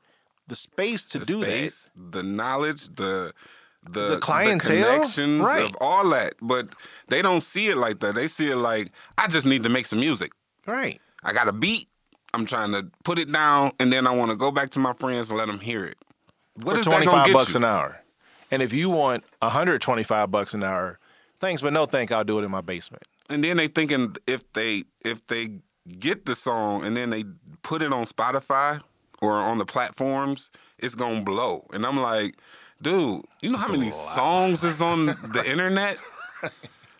C: the space to
D: the
C: do
D: space, the knowledge, the the,
C: The clientele?
D: connections
C: Right.
D: of all that. But they don't see it like that. They see it like I just need to make some music.
C: Right.
D: I got a beat. I'm trying to put it down, and then I want to go back to my friends and let them hear it. What
C: for
D: is that
C: 25
D: get
C: bucks
D: you?
C: an hour. And if you want 125 bucks an hour, thanks but no thank, I'll do it in my basement.
D: And then they thinking if they if they get the song and then they put it on Spotify or on the platforms, it's gonna blow. And I'm like, dude, you know how many songs is on the internet?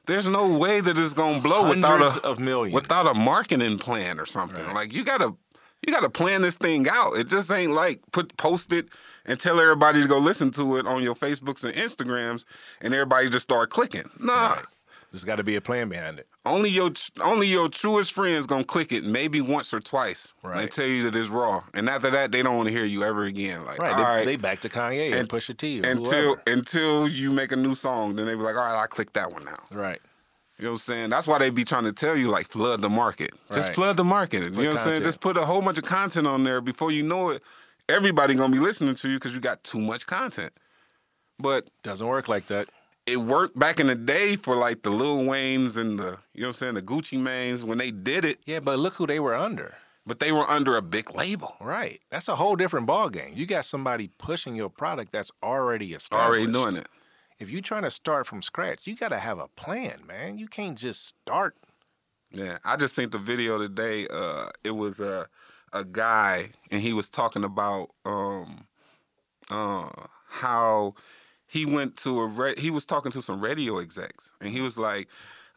D: There's no way that it's gonna blow without a
C: of millions.
D: without a marketing plan or something.
C: Right.
D: Like you gotta you gotta plan this thing out. It just ain't like put post it and tell everybody to go listen to it on your Facebooks and Instagrams and everybody just start clicking. Nah.
C: There's got to be a plan behind it.
D: Only your only your truest friends gonna click it maybe once or twice and
C: Right.
D: tell you that it's raw. And after that, they don't want to hear you ever again. Like,
C: Right.
D: all
C: They,
D: right,
C: they back to Kanye and,
D: And-
C: Pusha T or
D: until
C: whoever.
D: until you make a new song, then they be like, all right, I click that one now.
C: Right.
D: You know what I'm saying? That's why they be trying to tell you like flood the market. Just
C: Right.
D: flood the market. you know what I'm saying? Just put a whole bunch of content on there before you know it. Everybody gonna be listening to you because you got too much content. But
C: Doesn't work like that.
D: It worked back in the day for like the Lil Waynes and the you know what I'm saying, the Gucci Manes when they did it,
C: Yeah, but look who they were under.
D: but they were under a big label.
C: Right. That's a whole different ball game. You got somebody pushing your product that's already established.
D: Already doing it.
C: If you're trying to start from scratch, you got to have a plan, man. You can't just start.
D: Yeah, I just seen the video today. Uh, it was a a guy, and he was talking about um, uh, how he went to a re- he was talking to some radio execs, and he was like,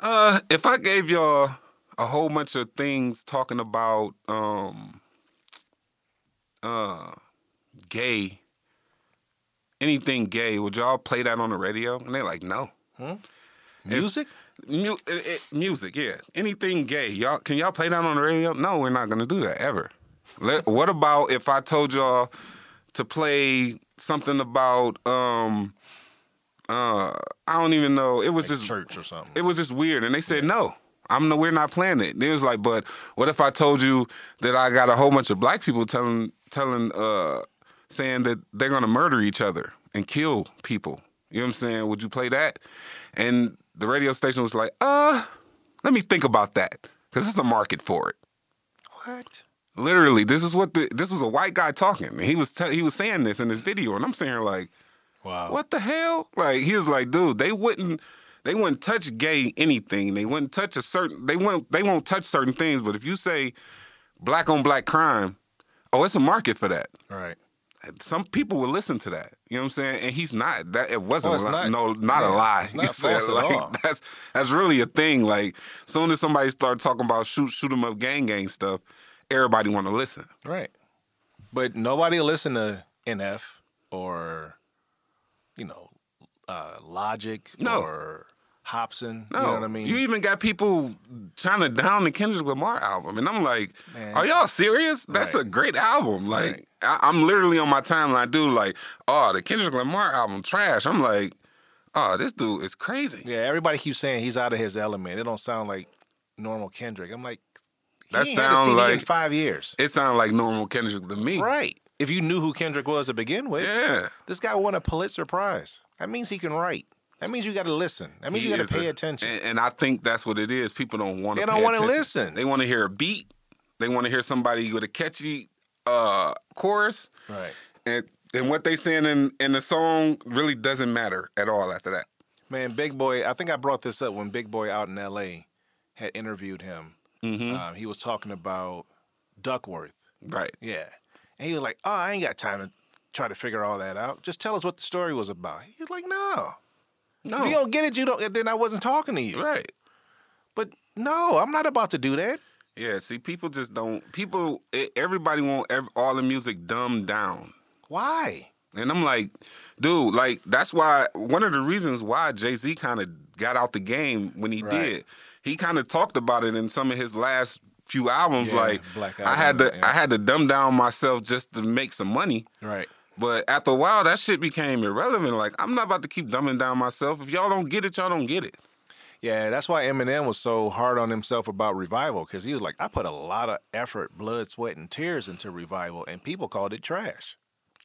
D: uh, "If I gave y'all a whole bunch of things talking about um, uh, gay, anything gay, would y'all play that on the radio?" And they're like, "No."
C: Music?
D: Mu- it, it- music, yeah. Anything gay, y'all can y'all play that on the radio? No, we're not gonna do that ever. Let, what about if I told y'all to play something about um uh I don't even know. It was
C: Like
D: just
C: church or something.
D: it was just weird, and they said no. I'm no, we're not playing it. They was like, but what if I told you that I got a whole bunch of black people telling telling uh saying that they're gonna murder each other and kill people? You know what I'm saying? Would you play that? And the radio station was like, uh, let me think about that because there's a market for it.
C: what?
D: Literally, this is what the this was a white guy talking, and he was te- he was saying this in this video, and I'm saying like,
C: Wow.
D: what the hell? Like he was like, dude, they wouldn't they wouldn't touch gay anything. They wouldn't touch a certain. They won't. They won't touch certain things. But if you say black on black crime, oh, it's a market for that.
C: Right.
D: Some people will listen to that. You know what I'm saying? And he's not. That it wasn't.
C: Oh,
D: a li-
C: not-
D: no, not a lie.
C: it's not
D: You said,
C: false at
D: like,
C: all.
D: That's that's really a thing. Like, soon as somebody start talking about shoot shoot 'em up gang gang stuff, everybody want to listen.
C: Right. But nobody will listen to NF or, you know, uh, Logic
D: No.
C: or Hopsin.
D: No,
C: You know what I mean?
D: You even got people trying to down the Kendrick Lamar album, and I'm like,
C: Man.
D: are y'all serious? That's
C: Right.
D: a great album. Like,
C: Right.
D: I, I'm literally on my timeline, dude. Like, oh, the Kendrick Lamar album trash. I'm like, oh, this dude is crazy.
C: yeah, everybody keeps saying he's out of his element. It don't sound like normal Kendrick. I'm like,
D: That
C: ain't had a
D: sound
C: CD in
D: like-
C: five years.
D: It sounds like normal Kendrick to me.
C: Right. If you knew who Kendrick was to begin with,
D: Yeah.
C: this guy won a Pulitzer Prize. That means he can write. That means you got to listen. That means
D: He
C: you got to pay
D: a-
C: attention.
D: And, and I think that's what it is. People don't want to.
C: They don't
D: want to
C: listen.
D: They want to hear a beat. They want to hear somebody with a catchy uh, chorus.
C: right.
D: And and what they saying in, in the song really doesn't matter at all after that.
C: Man, Big Boy, I think I brought this up when Big Boy out in LA had interviewed him.
D: Mm-hmm.
C: Um, he was talking about Duckworth.
D: Right.
C: Yeah. And he was like, Oh, I ain't got time to try to figure all that out. Just tell us what the story was about. He was like, No.
D: No.
C: If you don't get it, you don't then I wasn't talking to you.
D: right.
C: But no, I'm not about to do that.
D: Yeah. See, people just don't. People. Everybody want all the music dumbed down.
C: Why?
D: And I'm like, dude, like that's why one of the reasons why Jay Z kind of got out the game when he
C: Right.
D: did. He kind of talked about it in some of his last few albums.
C: Yeah,
D: like
C: Black
D: I had to,
C: yeah.
D: I had to dumb down myself just to make some money.
C: Right.
D: But after a while, that shit became irrelevant. Like I'm not about to keep dumbing down myself. If y'all don't get it, y'all don't get it.
C: Yeah, that's why Eminem was so hard on himself about revival because he was like, I put a lot of effort, blood, sweat, and tears into revival, and people called it trash.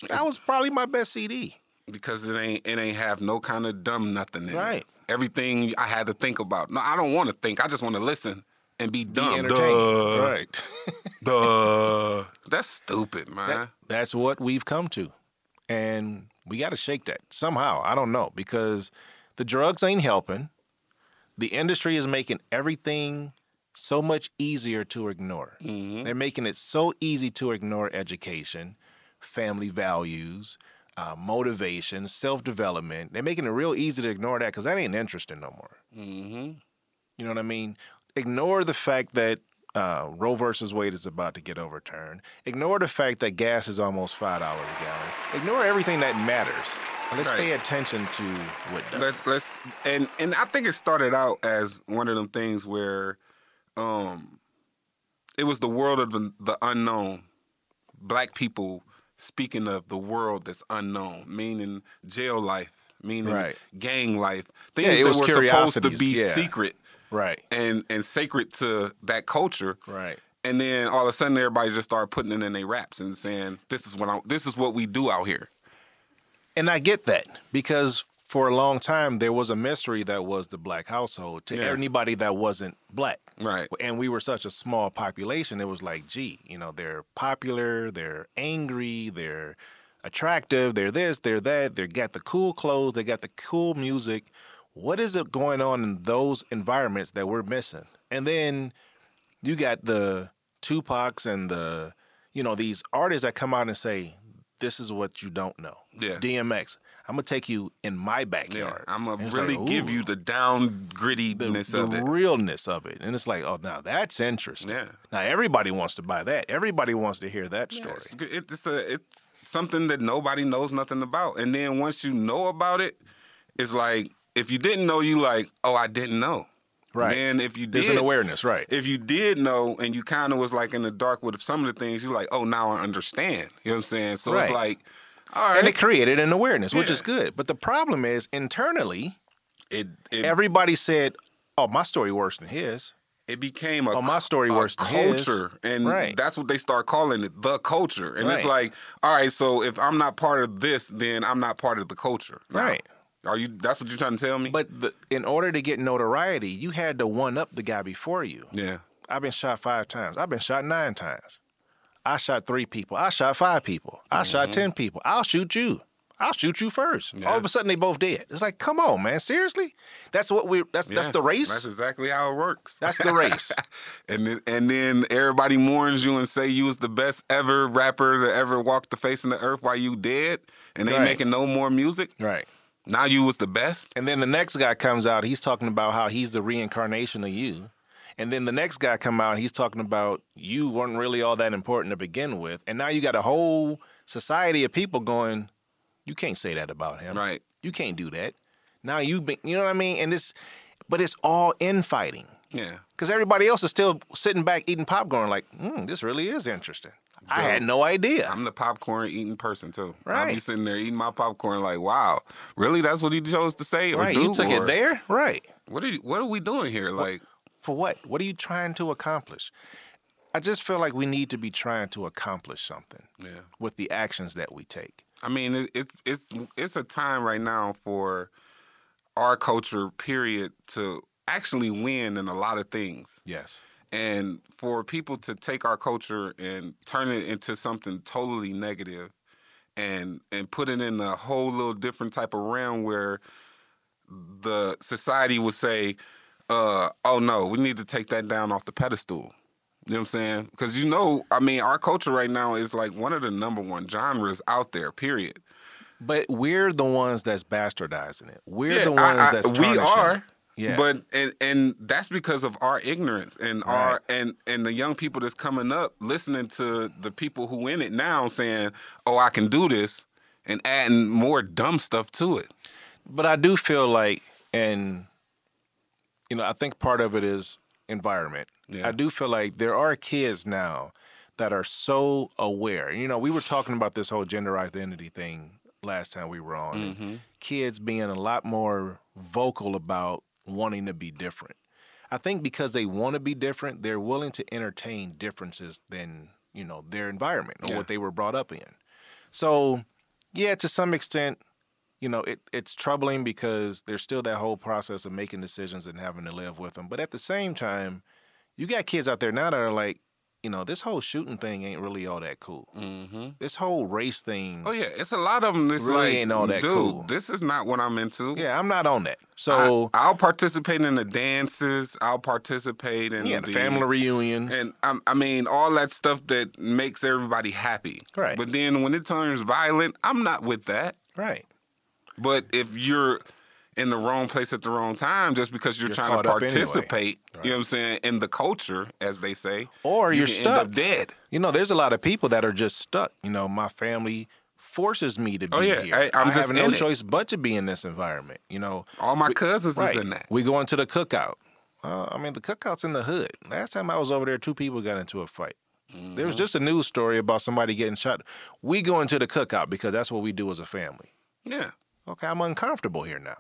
C: That was probably my best CD.
D: Because it ain't it ain't have no kind of dumb nothing in it.
C: Right.
D: Everything I had to think about. No, I don't want to think. I just want to listen and be
C: Be
D: dumb.
C: entertained.
D: Duh.
C: Right.
D: Duh. That's stupid, man.
C: That- that's what we've come to. And we got to shake that somehow. I don't know because the drugs ain't helping. The industry is making everything so much easier to ignore. Mm-hmm. They're making it so easy to ignore education, family values, uh, motivation, self development. They're making it real easy to ignore that because that ain't interesting no more.
D: mm-hmm.
C: You know what I mean? Ignore the fact that uh, Roe versus Wade is about to get overturned. Ignore the fact that gas is almost five dollars a gallon. Ignore everything that matters. Let's
D: Right.
C: pay attention to what doesn't.
D: Let, let's and and I think it started out as one of them things where, um, it was the world of the, the unknown. Black people speaking of the world that's unknown, meaning jail life, meaning
C: Right.
D: gang life,
C: Yeah,
D: things
C: it
D: that were supposed to be
C: yeah.
D: secret
C: right,
D: and and sacred to that culture.
C: right.
D: And then all of a sudden, everybody just started putting it in their raps and saying, "This is what I, this is what we do out here."
C: And I get that because for a long time there was a mystery that was the black household to
D: Yeah.
C: anybody that wasn't black.
D: Right.
C: And we were such a small population, it was like, gee, you know, they're popular, they're angry, they're attractive, they're this, they're that, they got the cool clothes, they got the cool music. What is it going on in those environments that we're missing? And then you got the Tupacs and the, you know, these artists that come out and say, this is what you don't know.
D: Yeah.
C: DMX, I'm going to take you in my
D: Yeah,
C: backyard.
D: I'm gonna really
C: like,
D: give you the down
C: the,
D: grittiness
C: the
D: of it.
C: The realness of it. And it's like, oh, now that's interesting.
D: Yeah.
C: Now everybody wants to buy that. Everybody wants to hear that story.
D: It's, it's a it's something that nobody knows nothing about, and then once you know about it, it's like if you didn't know, you like, oh, I didn't know.
C: Right.
D: Then if you
C: There's
D: did,
C: an awareness, right?
D: if you did know and you kind of was like in the dark with some of the things, you're like, oh, now I understand. You know what I'm saying? So it's like, all right,
C: and it created an awareness, which is good. But the problem is internally,
D: it it,
C: everybody said, "Oh, my story worse than his."
D: it became a
C: Oh, my story
D: a
C: worse than his.
D: culture, and
C: Right.
D: that's what they start calling it, the culture. And it's like, all right, so if I'm not part of this, then I'm not part of the culture. now.
C: Right.
D: Are you? That's what you're trying to tell me?
C: But the, in order to get notoriety, you had to one up the guy before you.
D: yeah,
C: I've been shot five times. I've been shot nine times. I shot three people. I shot five people. I shot
D: Mm-hmm.
C: ten people. I'll shoot you. I'll shoot you first.
D: Yeah.
C: All of a sudden, they both dead. It's like, come on, man, seriously? That's what we. That's that's the race.
D: That's exactly how it works.
C: That's the race.
D: and then, and then everybody mourns you and say you was the best ever rapper to ever walk the face of the earth while you dead, and they
C: Right.
D: making no more music.
C: right.
D: Now you was the best.
C: And then the next guy comes out. He's talking about how he's the reincarnation of you. And then the next guy come out. He's talking about you weren't really all that important to begin with. And now you got a whole society of people going, you can't say that about him.
D: Right.
C: You can't do that. Now you been, you know what I mean? And this, but it's all infighting
D: Yeah.
C: because everybody else is still sitting back eating popcorn. Like, hmm, this really is interesting. I had no idea.
D: I'm the popcorn eating person too.
C: Right.
D: I'll be sitting there eating my popcorn like, wow, really? That's what he chose to say or
C: right,
D: do?
C: you took
D: Or
C: it there, right?
D: What are you, what are we doing here? Like,
C: For what? What are you trying to accomplish? I just feel like we need to be trying to accomplish something
D: yeah.
C: with the actions that we take.
D: I mean, it's it's it's a time right now for our culture, period, to actually win in a lot of things.
C: Yes.
D: and for people to take our culture and turn it into something totally negative and and put it in a whole little different type of realm where the society would say uh oh no we need to take that down off the pedestal you know what i'm saying because you know i mean our culture right now is like one of the number one genres out there period
C: But we're the ones that's bastardizing it. We're
D: Yeah,
C: the ones
D: I-
C: that's
D: we are.
C: it. Yeah.
D: But and and that's because of our ignorance and our and and the young people that's coming up listening to the people who in it now saying, "Oh, I can do this," and adding more dumb stuff to it.
C: but I do feel like, and you know, I think part of it is environment.
D: Yeah.
C: I do feel like there are kids now that are so aware. You know, we were talking about this whole gender identity thing last time we were on. and mm-hmm. Kids being a lot more vocal about wanting to be different. I think because they want to be different, they're willing to entertain differences than, you know, their environment or
D: Yeah.
C: what they were brought up in. So, yeah, to some extent, you know, it, it's troubling because there's still that whole process of making decisions and having to live with them. But at the same time, you got kids out there now that are like, you know, this whole shooting thing ain't really all that cool.
D: Mm-hmm.
C: This whole race thing,
D: Oh yeah, it's a lot of them. That's
C: Really
D: like,
C: ain't all that
D: dude,
C: cool.
D: this is not what I'm into.
C: yeah, I'm not on that. So,
D: I, will participate in the dances. I'll participate in
C: yeah, the family reunion.
D: And I, I mean, all that stuff that makes everybody happy.
C: Right.
D: But then when it turns violent, I'm not with that.
C: right.
D: But if you're in the wrong place at the wrong time, just because you're,
C: You're
D: trying to
C: up anyway.
D: participate, you know what I'm saying, in the culture, as they say,
C: Or
D: you
C: you're
D: can
C: stuck.
D: end up dead.
C: You know, there's a lot of people that are just stuck. You know, my family forces me to be
D: Oh, yeah.
C: here.
D: I- I'm
C: I
D: just
C: have no
D: it.
C: choice but to be in this environment. You know,
D: All my cousins
C: right?
D: is in that.
C: We going to the cookout. Uh, I mean, the cookout's in the hood. Last time I was over there, two people got into a fight. There
D: Mm-hmm.
C: was just a news story about somebody getting shot. We go into the cookout because that's what we do as a family.
D: Yeah.
C: Okay, I'm uncomfortable here now.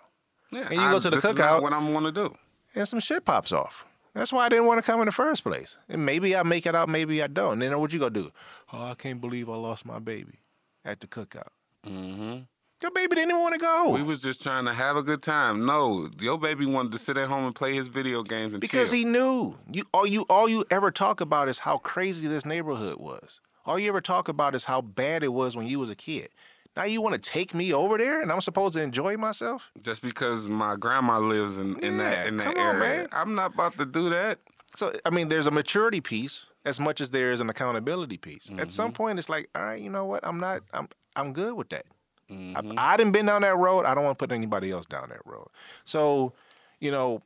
D: Yeah.
C: And you go to the cookout-
D: what I'm going to do.
C: and some shit pops off. That's why I didn't want to come in the first place. And maybe I make it out, maybe I don't. And then what you gonna do? Oh, I can't believe I lost my baby at the cookout.
D: Mm-hmm.
C: Your baby didn't even want to go
D: We was just trying to have a good time. No, your baby wanted to sit at home and play his video games and
C: because
D: chill.
C: he knew. You all you all you ever talk about is how crazy this neighborhood was. All you ever talk about is how bad it was when you was a kid. Now you want to take me over there, and I'm supposed to enjoy myself?
D: just because my grandma lives in, in that in that
C: come on,
D: area.
C: man.
D: I'm not about to do that.
C: So I mean, there's a maturity piece as much as there is an accountability piece. At some point, it's like, all right, you know what? I'm not. I'm. I'm good with that.
D: Mm-hmm.
C: I, I didn't been down that road. I don't want to put anybody else down that road. So, you know,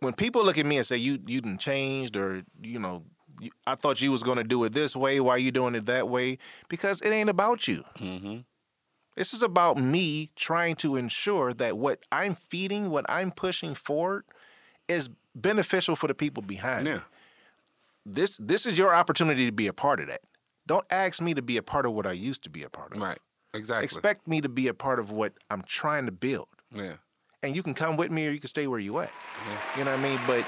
C: when people look at me and say you you didn't changed or you know. I thought you was gonna do it this way. Why you doing it that way? Because it ain't about you.
D: Mm-hmm.
C: This is about me trying to ensure that what I'm feeding, what I'm pushing forward, is beneficial for the people behind me
D: Yeah.
C: this this is your opportunity to be a part of that. Don't ask me to be a part of what I used to be a part of.
D: Right. Exactly.
C: Expect me to be a part of what I'm trying to build.
D: yeah.
C: And you can come with me or you can stay where you at.
D: Yeah.
C: You know what I mean? But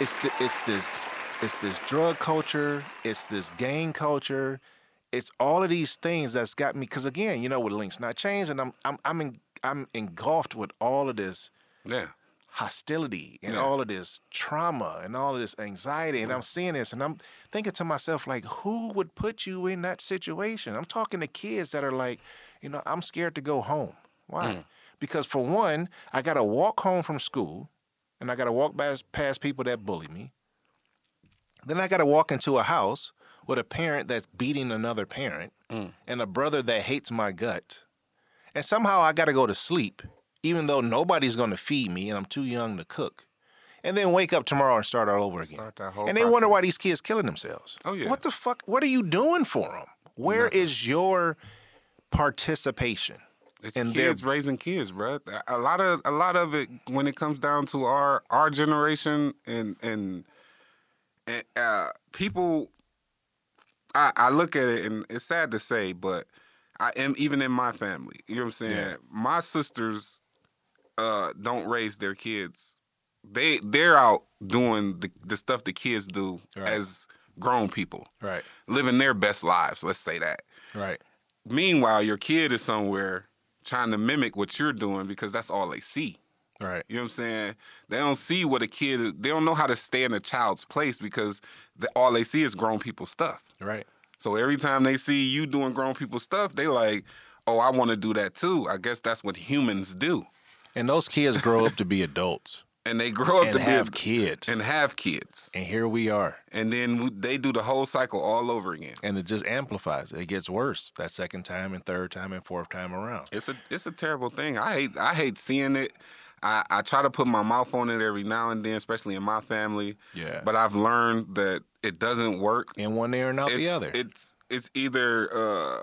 C: it's the, it's this it's this drug culture, it's this gang culture, it's all of these things that's got me cuz again, you know, with links not changed and I'm I'm I'm in, I'm engulfed with all of this
D: Yeah.
C: hostility and
D: Yeah.
C: all of this trauma and all of this anxiety. And I'm seeing this and I'm thinking to myself, like, who would put you in that situation? I'm talking to kids that are like, You know, I'm scared to go home. Why?
D: Mm.
C: Because for one, I got to walk home from school and I got to walk past, past people that bully me. Then I got to walk into a house with a parent that's beating another parent
D: Mm.
C: and a brother that hates my gut. And somehow I got to go to sleep, even though nobody's going to feed me and I'm too young to cook. And then wake up tomorrow and start all over again.
D: Start that whole
C: and they wonder why these kids killing themselves.
D: Oh, yeah.
C: What the fuck? What are you doing for them? Where is your participation?
D: It's
C: and
D: kids raising kids, bro. A lot of a lot of it when it comes down to our our generation and and, and uh, people. I, I look at it and it's sad to say, but I am even in my family. You know what I'm saying?
C: Yeah.
D: My sisters uh, don't raise their kids. They they're out doing the, the stuff the kids do
C: Right.
D: as grown people,
C: Right.
D: living their best lives. Let's say that.
C: Right.
D: Meanwhile, your kid is somewhere trying to mimic what you're doing because that's all they see.
C: Right.
D: You know what I'm saying? They don't see what a kid. They don't know how to stay in a child's place because the, all they see is grown people stuff.
C: Right.
D: So every time they see you doing grown people stuff, they like, oh, I want to do that too. I guess that's what humans do,
C: And those kids grow up to be adults
D: and they grow up
C: and
D: to
C: have
D: be
C: kids.
D: and have kids,
C: and here we are.
D: and then they do the whole cycle all over again.
C: And it just amplifies. It gets worse that second time and third time and fourth time around.
D: It's a it's a terrible thing. I hate I hate seeing it. I, I try to put my mouth on it every now and then, especially in my family.
C: Yeah.
D: But I've learned that it doesn't work.
C: In one ear and out
D: it's,
C: the other.
D: It's it's either uh,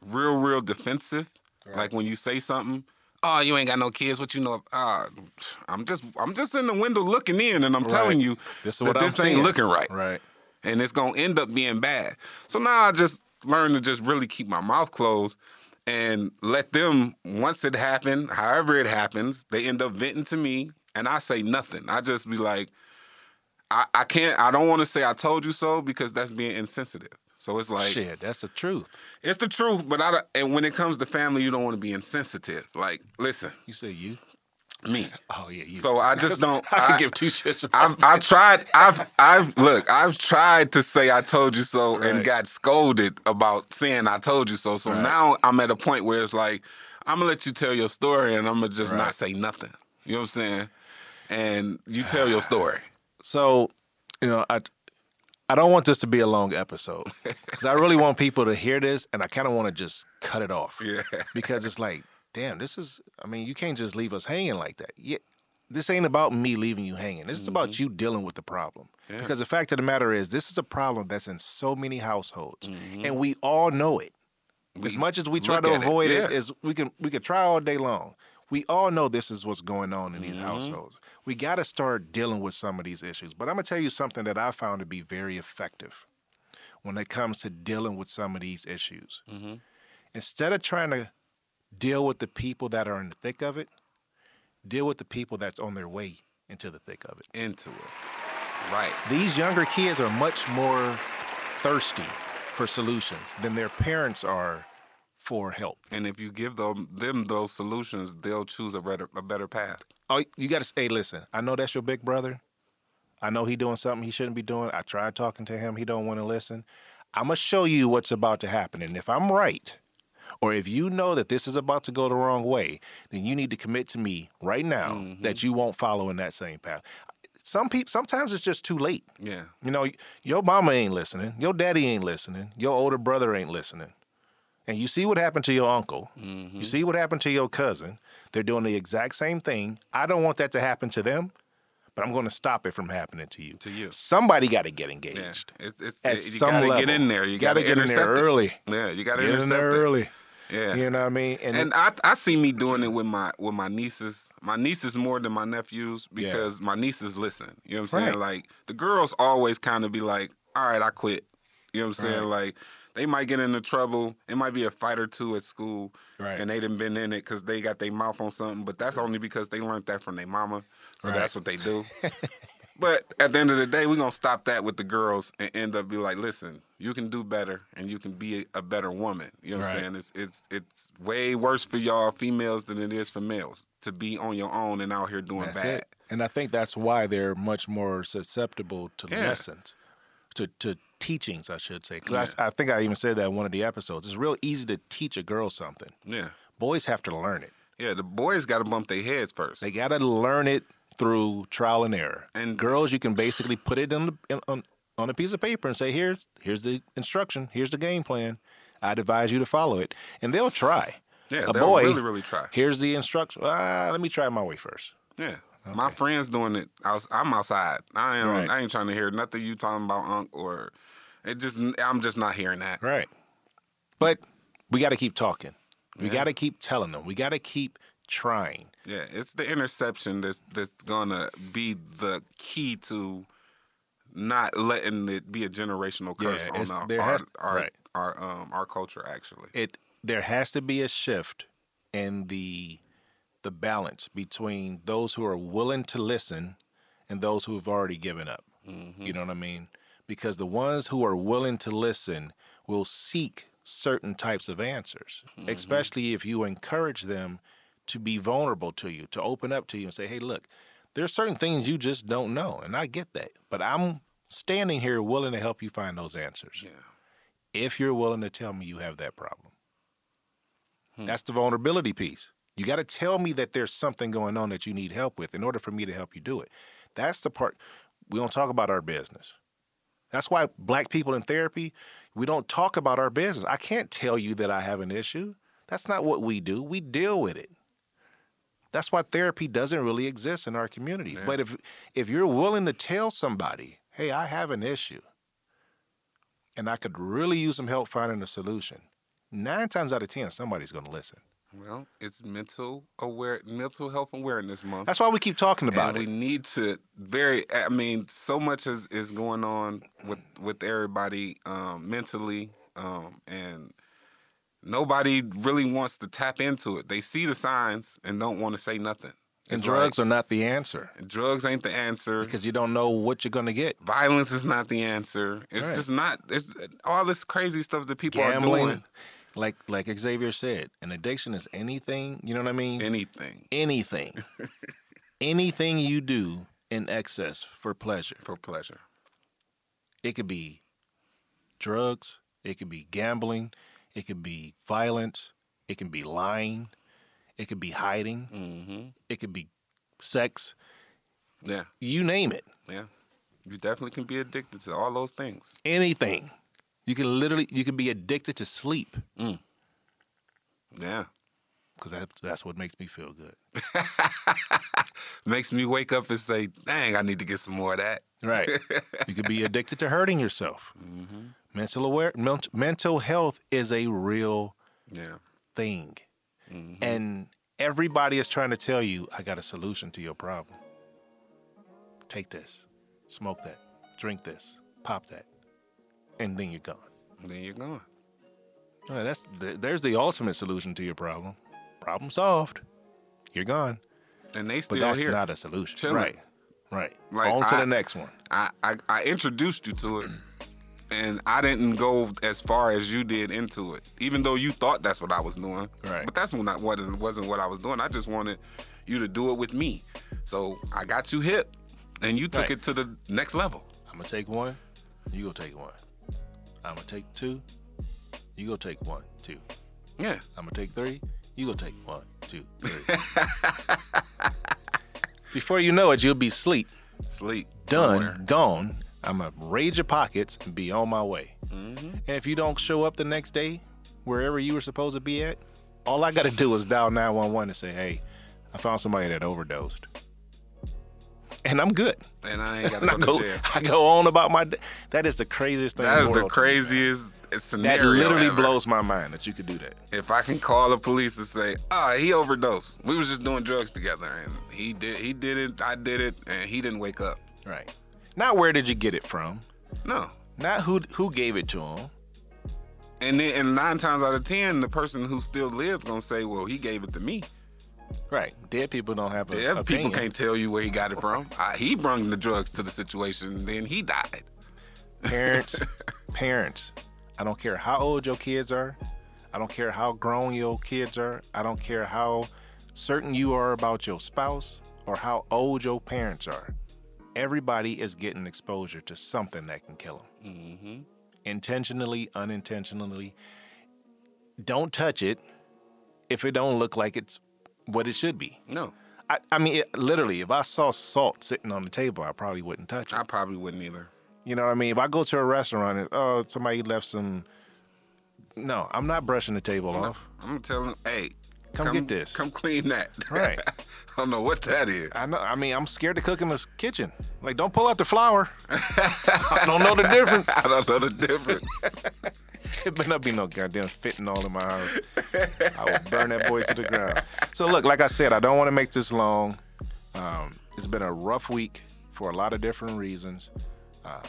D: real real defensive, like when you say something. Oh, you ain't got no kids. What you know? Uh, I'm just I'm just in the window looking in, and I'm telling you
C: This
D: that
C: what I'm
D: this ain't
C: seeing.
D: looking right
C: Right.
D: and it's gonna end up being bad. So now I just learned to just really keep my mouth closed and let them once it happened, however it happens, they end up venting to me and I say nothing. I just be like, I, I can't I don't wanna say I told you so because that's being insensitive. So it's like
C: Shit, that's the truth.
D: it's the truth, but I and when it comes to family, you don't want to be insensitive. Like, listen,
C: You say you?
D: Me.
C: Oh yeah, you.
D: So I just don't.
C: I
D: I-
C: give two shits
D: I've I've tried I've I've look I've tried to say I told you so and got scolded about saying I told you so. So
C: Right.
D: now I'm at a point where it's like I'm gonna let you tell your story and I'm gonna just
C: Right.
D: not say nothing. You know what I'm saying? And you tell your story.
C: So, you know, I I don't want this to be a long episode because I really want people to hear this, and I kind of want to just cut it off.
D: Yeah.
C: Because it's like, damn, this is. I mean, you can't just leave us hanging like that. Yeah, this ain't about me leaving you hanging. This is about mm-hmm. you dealing with the problem. Because the fact of the matter is, this is a problem that's in so many households, mm-hmm. and we all know it. as much as we try to
D: at it,
C: avoid it, as we can, we could try all day long. We all know this is what's going on in these mm-hmm. households. We got to start dealing with some of these issues. But I'm gonna tell you something that I found to be very effective when it comes to dealing with some of these issues. Instead of trying to deal with the people that are in the thick of it, deal with the people that's on their way into the thick of it.
D: Into it. Right.
C: These younger kids are much more thirsty for solutions than their parents are for help.
D: And if you give them them those solutions, they'll choose a better a better path.
C: Oh, you got to say, listen. I know that's your big brother. I know he doing something he shouldn't be doing. I tried talking to him. He don't want to listen. I'm gonna show you what's about to happen, and if I'm right, or if you know that this is about to go the wrong way, then you need to commit to me right now mm-hmm. that you won't follow in that same path. Some people, sometimes it's just too late.
D: Yeah.
C: You know, your mama ain't listening. Your daddy ain't listening. Your older brother ain't listening. And you see what happened to your uncle. Mm-hmm. You see what happened to your cousin. They're doing the exact same thing. I don't want that to happen to them, but I'm going to stop it from happening to you.
D: To you.
C: Somebody got to get engaged. Yeah.
D: It's, it's
C: At
D: you
C: some
D: gotta
C: level.
D: get in there. You
C: Gotta
D: gotta,
C: get in there
D: it.
C: early.
D: Yeah, you
C: Get in
D: intercept
C: there
D: it.
C: early.
D: Yeah.
C: You know what I mean? And,
D: And I I see me doing it with my with my nieces. My nieces more than my nephews because my nieces listen. You know what I'm saying?
C: Right.
D: Like the girls always kind of be like, "All right, I quit." You know what I'm saying? Like they might get into trouble. It might be a fight or two at school,
C: Right.
D: and they done been in it because they got their mouth on something. But that's only because they learned that from their mama. So
C: Right.
D: that's what they do. but at the end of the day, we're gonna stop that with the girls and end up be like, listen, you can do better and you can be a, better woman. You know what
C: Right.
D: I'm saying? It's it's it's way worse for y'all females than it is for males to be on your own and out here doing
C: that's
D: bad.
C: it. And I think that's why they're much more susceptible to
D: Yeah.
C: lessons, to to teachings, I should say. Because I, I think I even said that in one of the episodes. It's real easy to teach a girl something.
D: Yeah.
C: Boys have to learn it.
D: Yeah, the boys got to bump their heads first.
C: They got to learn it through trial and error.
D: And-
C: girls, you can basically put it in, the, in on on a piece of paper and say, "Here's here's the instruction. Here's the game plan. I'd advise you to follow it." And they'll try.
D: yeah,
C: a
D: they'll
C: boy,
D: really, really try.
C: Here's the instruction. Ah, let me try my way first.
D: Yeah. My friends doing it. I was, I'm outside. I ain't.
C: Right.
D: I ain't trying to hear nothing you talking about, Unc, or it just. I'm just not hearing that.
C: Right. But we got to keep talking. We got to keep telling them. We got to keep trying.
D: Yeah, it's the interception that's that's gonna be the key to not letting it be a generational curse
C: it's-
D: on our
C: there has-
D: our,
C: right.
D: our um our culture. Actually,
C: It there has to be a shift in the the balance between those who are willing to listen and those who have already given up. You know what I mean? Because the ones who are willing to listen will seek certain types of answers, especially if you encourage them to be vulnerable to you, to open up to you and say, "Hey, look, there's certain things you just don't know, and I get that, but I'm standing here willing to help you find those answers."
D: yeah,
C: if you're willing to tell me you have that problem. Hmm. That's the vulnerability piece. You got to tell me that there's something going on that you need help with in order for me to help you do it. That's the part we don't talk about our business. That's why black people in therapy, we don't talk about our business. I can't tell you that I have an issue. That's not what we do. We deal with it. That's why therapy doesn't really exist in our community. But if if you're willing to tell somebody, "Hey, I have an issue," and I could really use some help finding a solution, nine times out of ten, somebody's going to listen.
D: well, it's mental aware, mental health awareness month.
C: That's why we keep talking about
D: and we need to very. I mean, so much is is going on with with everybody um, mentally, um, and nobody really wants to tap into it. They see the signs and don't want to say nothing.
C: And
D: It's
C: drugs
D: like,
C: are not the answer
D: drugs ain't the answer.
C: because you don't know what you're going to get.
D: Violence is not the answer. It's
C: Right.
D: just not. It's all this crazy stuff that people are doing.
C: like like Xavier said, an addiction is anything. You know what I mean?
D: Anything
C: anything, anything you do in excess for pleasure.
D: for pleasure.
C: It could be drugs. It could be gambling. It could be violence. It can be lying. It could be hiding.
D: hmm
C: It could be sex.
D: Yeah,
C: You name it.
D: yeah. You definitely can be addicted to all those things.
C: Anything. You can literally. You can be addicted to sleep
D: Yeah.
C: Because that's that's what makes me feel good.
D: Makes me wake up and say, dang, I need to get some more of that.
C: Right. you could be addicted to hurting yourself. Mental aware. men- Mental health is a real
D: Yeah.
C: thing. And everybody is trying to tell you, I got a solution to your problem. Take this, smoke that, drink this, pop that, and then you're gone.
D: Then you're gone.
C: Uh, that's th- there's the ultimate solution to your problem. Problem solved. You're gone.
D: And they still But
C: that's
D: here.
C: not a solution.
D: Chilling.
C: Right. Right.
D: Like,
C: On to
D: I-
C: the next one.
D: I, I, I introduced you to it, and I didn't go as far as you did into it, even though you thought that's what I was doing.
C: Right.
D: But that's not what it wasn't what I was doing. I just wanted you to do it with me. So I got you hip, and you took
C: Right.
D: it to the next level.
C: I'm gonna take one. You go take one. I'm gonna take two. You go take one, two.
D: Yeah.
C: I'm gonna take three. You go take one, two, three. Before you know it, you'll be sleep.
D: Sleep.
C: done,
D: somewhere.
C: gone. I'm gonna raid your pockets and be on my way.
D: Mm-hmm.
C: And if you don't show up the next day, wherever you were supposed to be at, all I gotta do is dial 911 and say, "Hey, I found somebody that overdosed," and I'm good.
D: And I ain't got
C: And I
D: to go
C: go,
D: to jail.
C: I go on about my. Day. That is the craziest thing. in
D: That is the
C: world to
D: craziest
C: That literally
D: ever.
C: blows my mind that you could do that.
D: If I can call the police and say, "Ah, he overdosed. We was just doing drugs together, and he did. He did it. I did it, and he didn't wake up."
C: Right. Not where did you get it from?
D: No.
C: Not who who gave it to him.
D: And then, and nine times out of ten, the person who still lives gonna say, "Well, he gave it to me."
C: Right. Dead people don't have a
D: Dead people can't tell you where he got it from. Uh, he brung the drugs to the situation, then he died.
C: Parents, parents. I don't care how old your kids are. I don't care how grown your kids are. I don't care how certain you are about your spouse or how old your parents are. Everybody is getting exposure to something that can kill them. Mm-hmm. intentionally, unintentionally. Don't touch it if it don't look like it's what it should be.
D: No,
C: I, I mean, it, literally, if I saw salt sitting on the table, I probably wouldn't touch it.
D: I probably wouldn't either.
C: You know what I mean? If I go to a restaurant and oh somebody left some, no, I'm not brushing the table off.
D: I'm telling, hey,
C: Come get this.
D: Come clean that.
C: Right.
D: I don't know what that is.
C: I know. I mean, I'm scared to cook in the kitchen. Like, don't pull out the flour. I don't know the difference.
D: I don't know the difference.
C: It better not be no goddamn fentanyl in my house. I will burn that boy to the ground. So look, like I said, I don't want to make this long. Um, it's been a rough week for a lot of different reasons. Uh,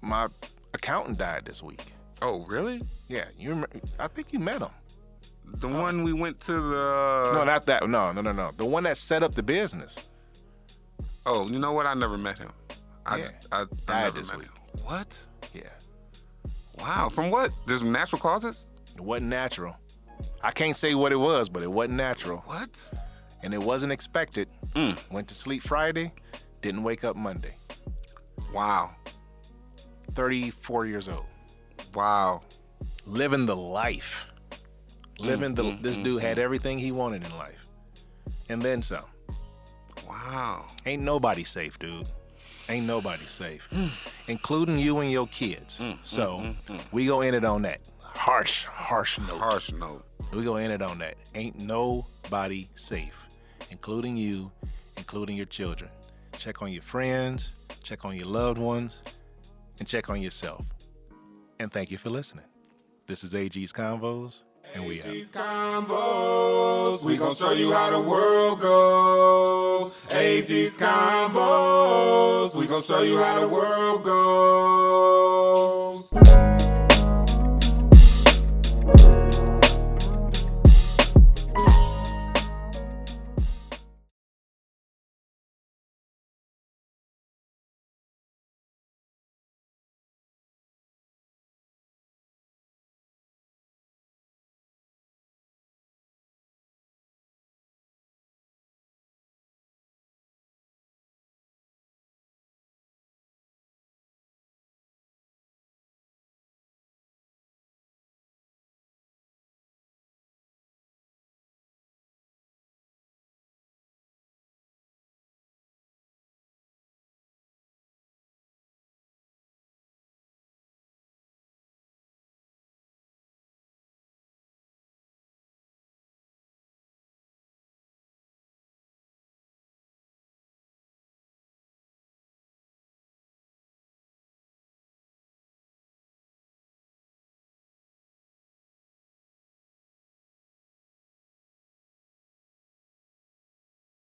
C: my accountant died this week.
D: oh, really?
C: Yeah, you. Remember, I think you met him.
D: The one we went to the.
C: No, not that. No, no, no, no. The one that set up the business.
D: Oh, you know what? I never met him. I
C: Yeah.
D: just, I, I
C: Died
D: never
C: this
D: met
C: week.
D: him. What?
C: Yeah,
D: Wow. From what? There's natural causes?
C: it wasn't natural. I can't say what it was, but it wasn't natural,
D: What?
C: and it wasn't expected.
D: Mm.
C: Went to sleep Friday, didn't wake up Monday.
D: Wow.
C: 34 years old.
D: Wow.
C: living the life. Living
D: Mm,
C: the mm-hmm, this dude had mm-hmm. everything he wanted in life. And then some.
D: Wow.
C: Ain't nobody safe, dude. Ain't nobody safe. Hmm. Including you and your kids.
D: Mm,
C: so hmm, we gonna end it on that. Harsh, harsh note.
D: Harsh note.
C: We gonna end it on that. Ain't nobody safe. Including you, including your children. Check on your friends, check on your loved ones, and check on yourself. And thank you for listening. This is AG's Convos, and we out.
A: These convos, we gon' show you how the world goes. AG's convos, we gon' show you how the world goes.